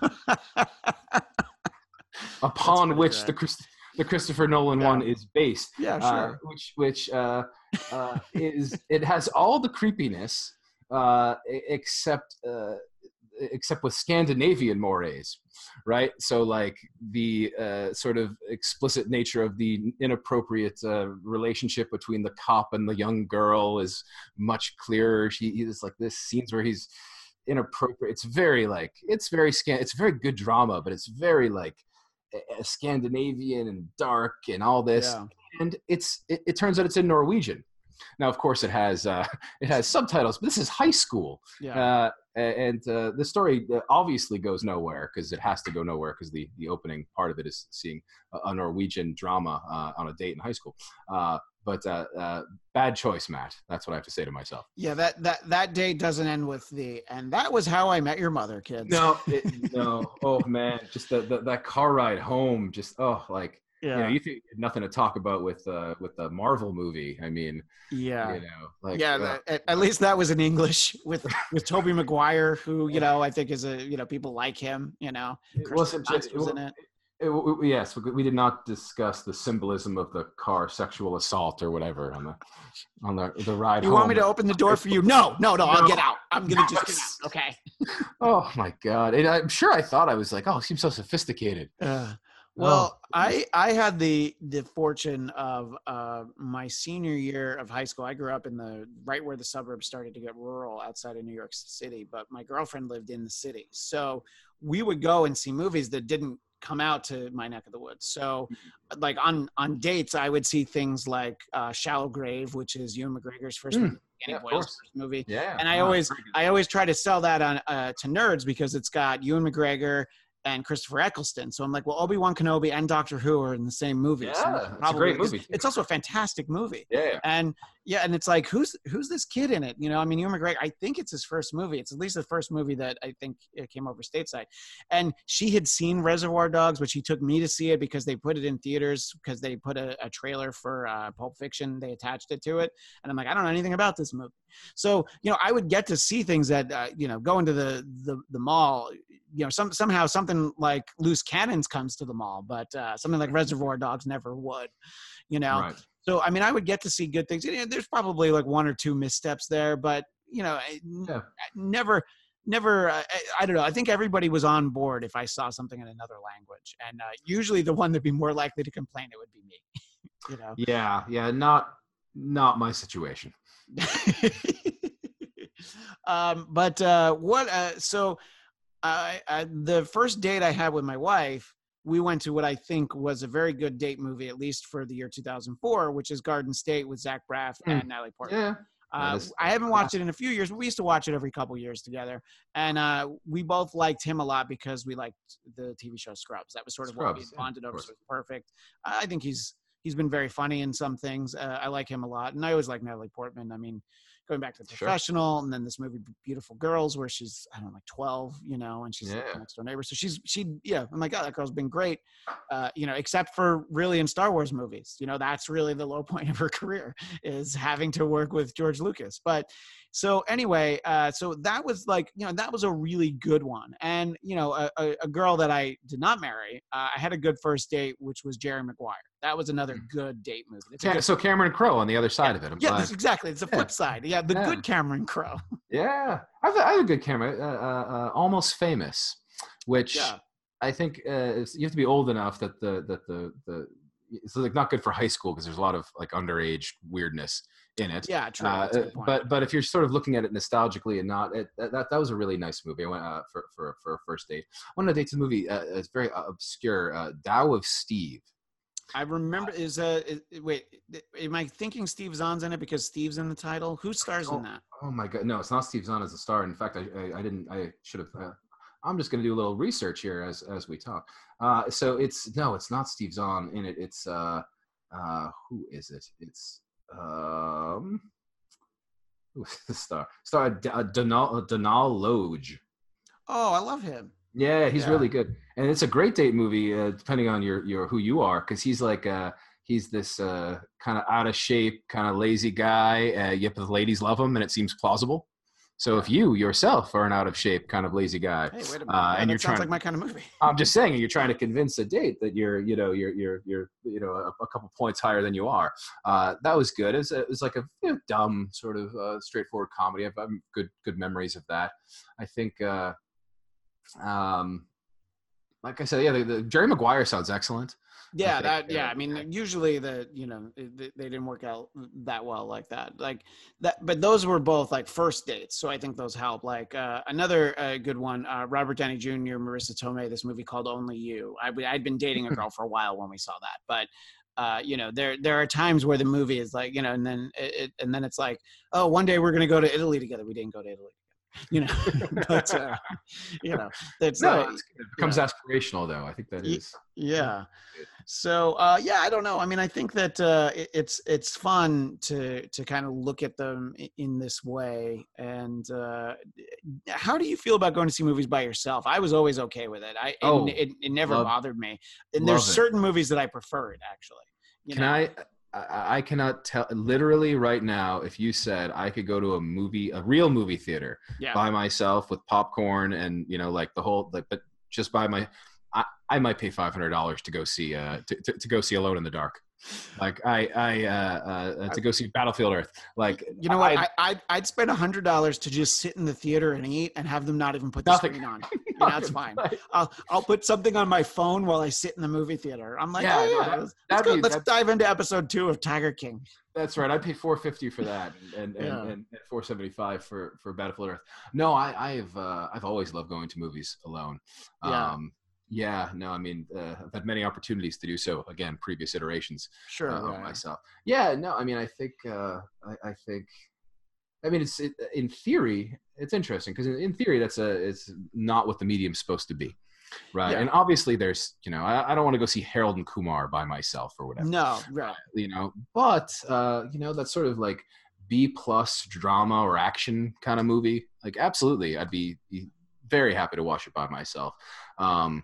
upon which the Chris, the Christopher Nolan Yeah. one is based. yeah, uh, sure. which which uh, uh, is it has all the creepiness uh, except uh, except with Scandinavian mores, right? So like the uh, sort of explicit nature of the inappropriate uh, relationship between the cop and the young girl is much clearer. She is like this scenes where he's inappropriate. It's very like it's very scan. It's very good drama, but it's very like Scandinavian and dark and all this yeah. and it's it, it turns out it's in Norwegian. Now, of course, it has uh, it has subtitles, but this is high school, Yeah. uh, and uh, the story uh, obviously goes nowhere because it has to go nowhere because the the opening part of it is seeing a, Norwegian drama uh, on a date in high school. Uh, but uh, uh, bad choice, Matt. That's what I have to say to myself. yeah, that that that date doesn't end with the and that was how I met your mother, kids. No, it, no. Oh man, just the, the that car ride home. Just oh, like Yeah. you know, you think nothing to talk about with uh, with the Marvel movie. I mean, yeah. you know, like yeah, uh, that, at, at least that was in English with with Tobey Maguire, who you know I think is a you know people like him. You know, It Christopher wasn't just, was in it. it- it- yes, we we did not discuss the symbolism of the car sexual assault or whatever on the on the the ride You home. want me to open the door for you? No, no, no. I'll get out. I'm gonna just get out. Okay. Oh my god! And I'm sure I thought I was like, oh, he seems so sophisticated. Uh, well, Oh, I I had the the fortune of uh, my senior year of high school. I grew up in the right where the suburbs started to get rural outside of New York City, but my girlfriend lived in the city, so we would go and see movies that didn't come out to my neck of the woods. So, like on on dates, I would see things like uh, Shallow Grave, which is Ewan McGregor's first Mm, movie, yeah, Boyle's first movie. Yeah, And I always- I always try to sell that on uh, to nerds because it's got Ewan McGregor and Christopher Eccleston. So I'm like, well, Obi Wan Kenobi and Doctor Who are in the same movie. So Yeah, it's a great movie. It's also a fantastic movie. yeah, And yeah, and it's like, who's who's this kid in it? You know, I mean, Ewan McGregor. I think it's his first movie. It's at least the first movie that I think it came over stateside. And she had seen Reservoir Dogs, but she took me to see it because they put it in theaters because they put a, a trailer for uh, Pulp Fiction. They attached it to it, and I'm like, I don't know anything about this movie. So you know, I would get to see things that uh, you know, going to the the the mall. You know, some somehow something like Loose Cannons comes to the mall, but uh, something like Reservoir Dogs never would. You know, right. So I mean, I would get to see good things. There's probably like one or two missteps there, but you know, Yeah. never, never. Uh, I, I don't know. I think everybody was on board if I saw something in another language, and uh, usually the one that'd be more likely to complain it would be me. you know. Yeah, yeah, not not my situation. um, but uh, what? Uh, so, I, I the first date I had with my wife, we went to what I think was a very good date movie, at least for the year 2004, which is Garden State with Zach Braff Mm. and Natalie Portman. Yeah, Uh, That is- I haven't watched it in a few years, but we used to watch it every couple years together. And uh, we both liked him a lot because we liked the TV show Scrubs. That was sort of what we Scrubs, had yeah, bonded over. course. So it's perfect. I I think he's he's been very funny in some things. Uh, I like him a lot, and I always like Natalie Portman. I mean, going back to the Sure. professional, and then this movie Beautiful Girls, where she's I don't know like twelve, you know, and she's Yeah. the next door neighbor. So she's she yeah, I'm like, God, that girl's been great, uh, you know, except for really in Star Wars movies. You know, that's really the low point of her career is having to work with George Lucas. But so anyway, uh, so that was like you know that was a really good one, and you know a, a, a girl that I did not marry, uh, I had a good first date, which was Jerry Maguire. That was another good date movie. Yeah, good- so Cameron Crowe on the other side of it. I'm yeah, glad. exactly. It's the Yeah. flip side. Yeah, the Yeah. good Cameron Crowe. Yeah, I have, a- I have a good camera. Uh, uh, uh, Almost famous, which Yeah. I think uh, you have to be old enough that the that the the it's like not good for high school because there's a lot of like underage weirdness in it. Yeah, true. Uh, a point. but but if you're sort of looking at it nostalgically and not it, that, that was a really nice movie. I went uh, for for for a first date. One of the dates the movie. Uh, it's very uh, obscure. Uh, Tao of Steve. I remember is uh wait, am I thinking Steve Zahn's in it because Steve's in the title? Who stars in that? Oh my god, no, it's not Steve Zahn as a star. In fact, I I, I didn't. I should have. Uh, I'm just going to do a little research here as as we talk. Uh, so it's no, it's not Steve Zahn in it. It's uh, uh, who is it? It's um, who's the star? Star uh, Donal Donal Logue. Oh, I love him. Yeah, he's Yeah. really good, and it's a great date movie. Uh, depending on your your who you are, because he's like uh he's this uh kind of out of shape, kind of lazy guy. Uh, yet the ladies love him, and it seems plausible. So if you yourself are an out of shape, kind of lazy guy, Hey, wait a minute. Uh, and you're trying like my kind of movie. I'm just saying you're trying to convince a date that you're you know you're you're you're you know a, a couple points higher than you are. Uh, that was good. It was, it was like a you know, dumb sort of uh, straightforward comedy. I've, I've good good memories of that. I think. Uh, um, like I said, yeah, the, the Jerry Maguire sounds excellent. Yeah, that. Yeah, I mean, usually the you know they, they didn't work out that well like that. Like that, but those were both like first dates, so I think those help. Like uh, another uh, good one, uh, Robert Downey Jr., Marisa Tomei, this movie called Only You. I, I'd been dating a girl for a while when we saw that, but. Uh, you know, there there are times where the movie is like, you know, and then it, it and then it's like, oh, one day we're gonna go to Italy together. We didn't go to Italy, you know. but uh, you know, it's No, like, it becomes aspirational though. I think that is yeah. So uh, yeah, I don't know. I mean, I think that uh, it, it's it's fun to to kind of look at them in this way. And uh, how do you feel about going to see movies by yourself? I was always okay with it. I it, Oh, it, it never bothered me. And there's certain movies that I preferred actually. You Can know? I, I? I cannot tell. Literally, right now, if you said I could go to a movie, a real movie theater, Yeah. by myself with popcorn and you know, like the whole, like, but just by my, I, I might pay five hundred dollars to go see, uh, to, to, to go see Alone in the Dark, like I, I, uh, uh, to go see Battlefield Earth, like You know what? I- I'd, I'd spend a hundred dollars to just sit in the theater and eat and have them not even put the Nothing. screen on. Know, that's fine. I'll I'll put something on my phone while I sit in the movie theater. I'm like, Yeah, oh no, that- let's, be- let's dive into episode two of Tiger King. That's right. I pay four fifty for that, and and, Yeah. and, and four seventy five for for Battlefield Earth. No, I I've uh, I've always loved going to movies alone. Yeah. Um, yeah. No, I mean uh, I've had many opportunities to do so. Again, previous iterations Sure. uh, of myself. Yeah. No, I mean I think uh, I, I think. I mean, it's it, in theory, it's interesting because in, in theory, that's a it's not what the medium's supposed to be, right? Yeah. And obviously, there's you know, I, I don't want to go see Harold and Kumar by myself or whatever No, right. you know but uh you know that's sort of like b plus drama or action kind of movie like absolutely i'd be, be very happy to watch it by myself um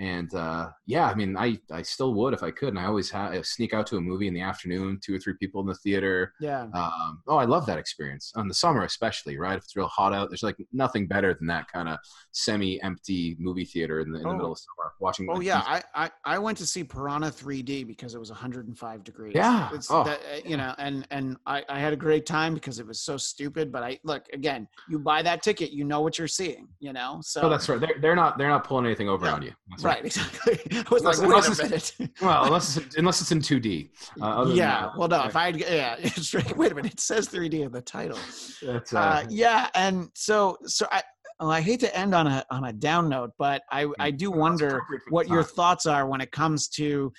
and uh yeah i mean i i still would if i could and i always ha- sneak out to a movie in the afternoon two or three people in the theater Yeah. um oh i love that experience on the summer especially right if it's real hot out there's like nothing better than that kind of semi-empty movie theater in the, in the Oh. middle of summer watching Oh like, yeah, I, I I went to see Piranha 3D because it was 105 degrees. Yeah. it's Oh. that, uh, you know, and and I, I had a great time because it was so stupid. But I look again, you buy that ticket, you know what you're seeing, you know. So Oh, that's right. They're, they're not they're not pulling anything over Yeah. on you. That's right, exactly. I was Unless- like, unless wait a it's- minute. Well, unless it's unless it's in 2D. Uh, other than yeah. that, well, no. yeah. If I yeah, it's right. Wait a minute. It says 3D in the title. That's, Uh, uh, yeah, and so so I. Well, I hate to end on a on a down note, but I I do wonder appropriate for the what your thoughts are when it comes to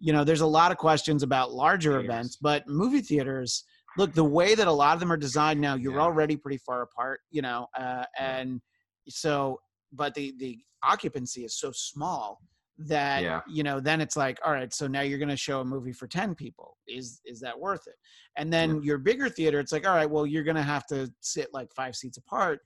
you know there's a lot of questions about larger Theaters. events but movie theaters look the way that a lot of them are designed now you're Yeah. already pretty far apart you know uh, and so but the the occupancy is so small that Yeah. you know then it's like all right so now you're going to show a movie for 10 people. Is is that worth it? And then your bigger theater it's like all right well you're going to have to sit like five seats apart.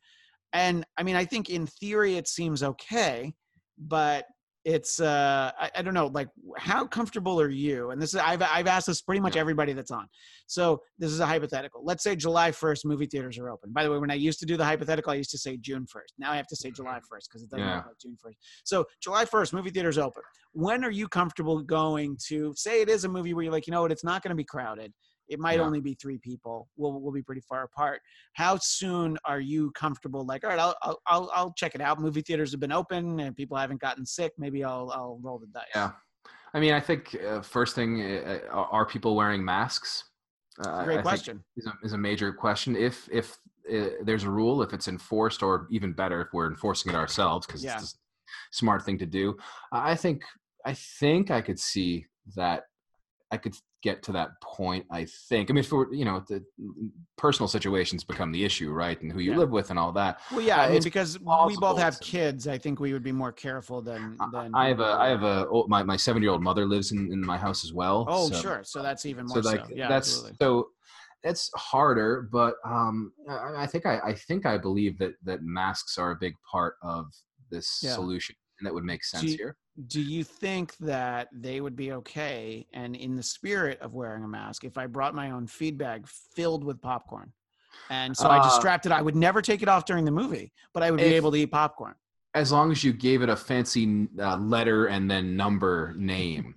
And i mean i think in theory it seems okay but it's uh I, I don't know like how comfortable are you? And this is i've i've asked this pretty much Yeah. everybody that's on. So this is a hypothetical. Let's say july 1st movie theaters are open. By the way when i used to do the hypothetical i used to say june 1st now i have to say july 1st because it doesn't Yeah. like june 1st so july 1st movie theaters open. When are you comfortable going to say it is a movie where you're like you know what? It's not going to be crowded it might Yeah. only be three people we'll, we'll be pretty far apart how soon are you comfortable like all right I'll, I'll i'll i'll check it out movie theaters have been open and people haven't gotten sick maybe i'll i'll roll the dice Yeah. I mean, I think uh, first thing, uh, uh, are people wearing masks? Uh, great I question Is a, is a major question. If if uh, there's a rule, if it's enforced, or even better, if we're enforcing it ourselves, because Yeah. it's a smart thing to do. I think I think I could see that. I could get to that point. I think. I mean, for you know, the personal situations become the issue, right? And who you Yeah. live with and all that. well yeah it's because we both have to- kids i think we would be more careful than I- than I have a I have a old, my my seven year old mother lives in, in my house as well. oh so- sure so that's even more so, like yeah that's absolutely. so it's harder but um I, I think I, I think i believe that that masks are a big part of this Yeah. solution and that would make sense you- here do you think that they would be okay and in the spirit of wearing a mask if i brought my own feed bag filled with popcorn? And so i just Uh, strapped it i would never take it off during the movie but i would be able to eat popcorn. as long as you gave it a fancy uh, letter and then number name.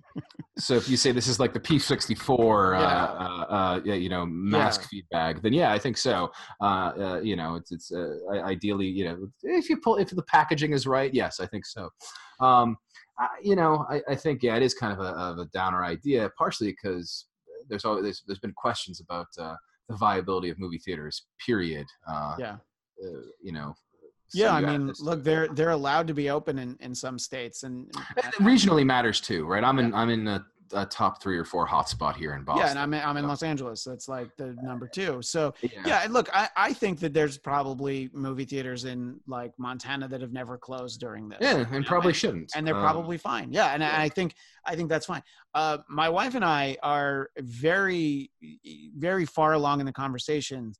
So if you say this is like the p64 uh, Yeah. uh, uh, you know mask Yeah. feedback then yeah i think so. Uh, uh, you know it's it's uh, ideally you know if you pull if the packaging is right yes i think so. Um, I, you know I, I think yeah it is kind of a, of a downer idea partially because there's always there's, there's been questions about uh, the viability of movie theaters period uh, yeah uh, you know yeah i mean look they're they're allowed to be open in in some states and and regionally matters too, right? I'm in I'm in a, top three or four hotspot here in Boston. yeah and i'm in, i'm in los angeles that's like the number two so yeah. yeah look I, I think that there's probably movie theaters in like montana that have never closed during this Yeah, you and know, probably and- shouldn't. and they're Um, probably fine. Yeah, and yeah. I think I think that's fine. Uh, my wife and I are very very far along in the conversation.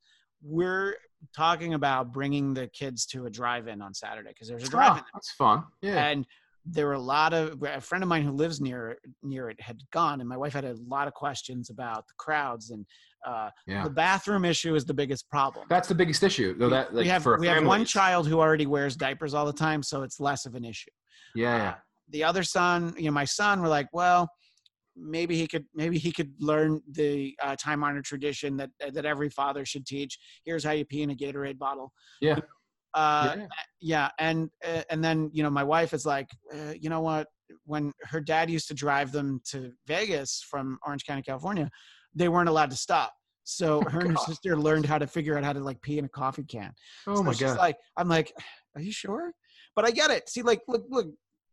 We're talking about bringing the kids to a drive-in on Saturday because there's a oh, drive-in, that's fun. Yeah. and there were a lot of a friend of mine who lives near near it had gone, and my wife had a lot of questions about the crowds and uh, yeah. the bathroom issue is the biggest problem. That's the biggest issue. Though that like, we have we have one child who already wears diapers all the time, so it's less of an issue Yeah, yeah. the other son, you know, my son, were like, well, maybe he could, maybe he could learn the uh, time honored tradition that that every father should teach. Here's how you pee in a Gatorade bottle. Yeah. Uh, yeah. yeah, and uh, and then you know, my wife is like, uh, you know what? When her dad used to drive them to Vegas from Orange County, California, they weren't allowed to stop. So her and her God. sister learned how to figure out how to like pee in a coffee can. Oh So my god. Like, I'm like, are you sure? But I get it. See, like, look, look.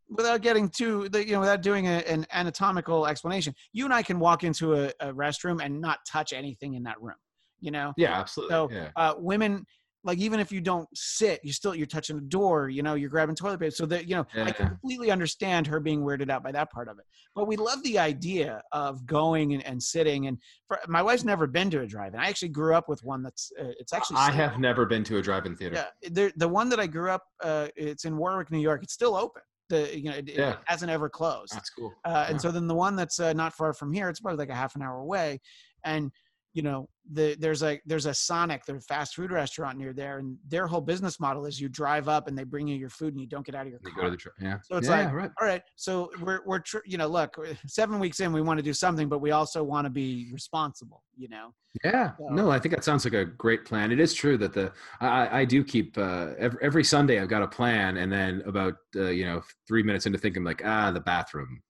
Without getting too, the- you know, without doing a, an anatomical explanation, you and I can walk into a, a restroom and not touch anything in that room. You know, yeah, absolutely. so, yeah. uh, women like even if you don't sit, you still you're touching the door. You know, you're grabbing toilet paper. So that you know, I Yeah. completely understand her being weirded out by that part of it. But we love the idea of going and, and sitting. And for, my wife's never been to a drive-in. I actually grew up with one that's uh, it's actually I have never been to a drive-in theater. yeah, the the one that I grew up, uh, it's in Warwick, New York. It's still open. The you know it, it hasn't ever closed. That's cool. Uh, and so then the one that's uh, not far from here, it's probably like a half an hour away, and you know the there's a there's a Sonic, their fast food restaurant near there, and their whole business model is you drive up and they bring you your food and you don't get out of your You car. the tri- yeah. So it's yeah, like, right. all right, so we're we're tr- you know look, seven weeks in, we want to do something, but we also want to be responsible. You know, Yeah, So- no, I think that sounds like a great plan. It is true that the I, I do keep uh, every, every Sunday I've got a plan, and then about uh, you know three minutes into thinking like ah the bathroom,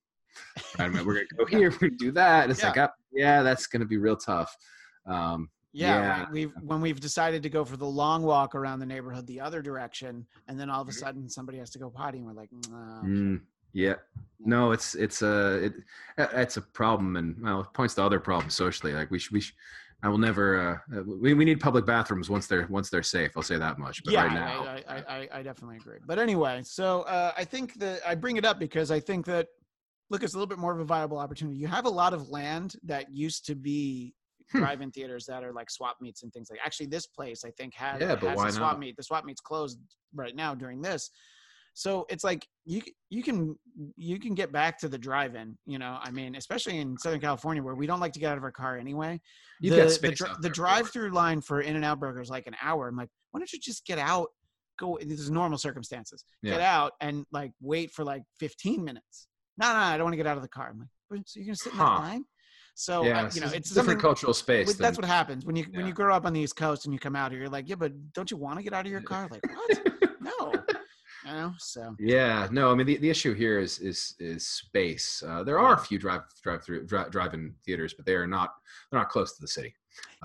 right, we're gonna go here, we do that. And it's Yeah. like ah, yeah, that's gonna be real tough. Um, Yeah, Yeah. we- we've when we've decided to go for the long walk around the neighborhood the other direction, and then all of a Mhm. sudden somebody has to go potty, and we're like, "Mm, mm, Yeah. No, it's it's a it, uh, it's a problem, and well, it points to other problems socially. Like we should, we should, I will never. Uh, we, we need public bathrooms once they're once they're safe. I'll say that much. But yeah, right now, I, I, I, I definitely agree. But anyway, so uh, I think that I bring it up because I think that look, it's a little bit more of a viable opportunity. You have a lot of land that used to be Hmm. drive-in theaters that are like swap meets and things like. Actually, this place I think has Yeah, but has why a swap not? meet. The swap meet's closed right now during this. So it's like you you can you can get back to the drive-in, you know. I mean, especially in Southern California where we don't like to get out of our car anyway you've the, got the, space. the there for it. drive-through line for In and Out Burger is like an hour. I'm like, why don't you just get out, go? This is normal circumstances. Get out and like wait for like 15 minutes. No, no, I don't want to get out of the car. I'm like, so you're gonna sit in that line? So Yeah, uh, you know, it's, it's a different cultural space. with- that's what happens when you when you grow up on the East Coast and you come out here. You're like, yeah, but don't you want to get out of your car? Like, what? no, you know. So Yeah, no, I mean the, the issue here is is is space. Uh, there are a few drive drive through drive drive-in theaters, but they are not they're not close to the city.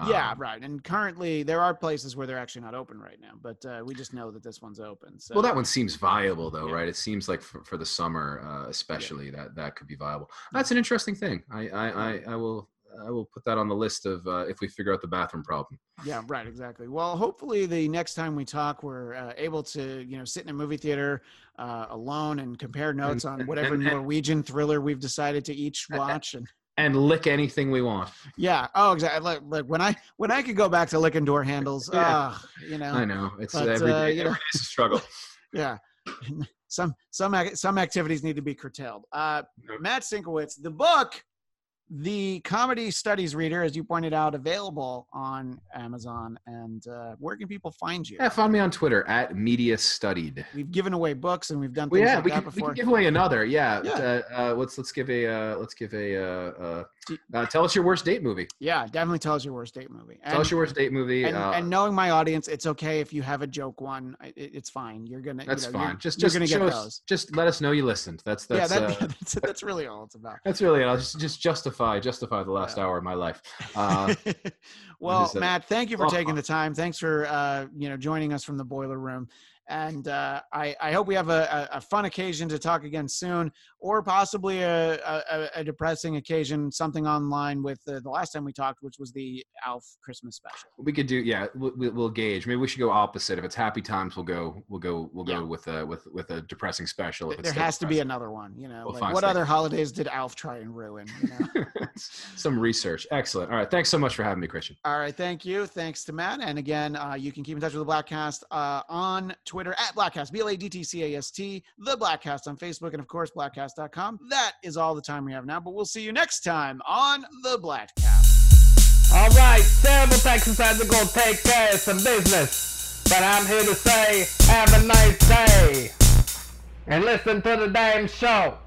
yeah, Um, right. And currently, there are places where they're actually not open right now, but uh, we just know that this one's open. So Well, that one seems viable though, Yeah. right? It seems like for, for the summer, uh, especially that that could be viable. That's an interesting thing. I I, I, I will I will put that on the list of uh, if we figure out the bathroom problem. Yeah, right, exactly. Well, hopefully the next time we talk, we're uh, able to, you know, sit in a movie theater uh, alone and compare notes on whatever and- and- Norwegian thriller we've decided to each watch. And And lick anything we want. yeah, oh, exactly. Like, like when I when I could go back to licking door handles, Yeah. ah, you know, I know it's But, every uh, you know- every day's a struggle. yeah. Some some some activities need to be curtailed. Uh. Matt Sienkiewicz, the book, the comedy studies reader, as you pointed out, available on Amazon. And uh, where can people find you? Yeah, find me on Twitter at Media Studied. We've given away books and we've done Well, things yeah, like we that can, we before. can give away another. Yeah, Yeah. Uh, uh, let's let's give a uh, let's give a uh, tell us your worst date movie. yeah, definitely tell us your worst date movie. And, tell us your worst date movie. and, uh, and knowing my audience, it's okay if you have a joke one. It, it's fine. You're gonna. that's you know, fine. Just just gonna get us, those. just let us know you listened. That's that's yeah, that, uh, that's that's really all it's about. that's really it. I'll just just justify justify the last Yeah. hour of my life. Uh, well, Matt, thank you for well, taking the time. Thanks for uh, you know joining us from the boiler room, and uh, I I hope we have a, a, fun occasion to talk again soon, or possibly a a, a- depressing occasion, something online with the, the last time we talked, which was the Alf Christmas special. we could do yeah. We'll, we'll gauge. Maybe we should go opposite. If it's happy times, we'll go we'll go we'll Yeah. go with a with with a depressing special. If There has to be another one, you know. We'll like what other holidays did Alf try and ruin? You know? some research. Excellent. All right. Thanks so much for having me, Christian. All right, thank you. Thanks to Matt. And again, uh, you can keep in touch with the Bladtcast uh, on Twitter at Bladtcast, B L A D T C A S T, the Bladtcast on Facebook, and of course, bladtcast.com. That is all the time we have now, but we'll see you next time on the Bladtcast. All right, several Texas had to go take care of some business. But I'm here to say, have a nice day. And listen to the damn show.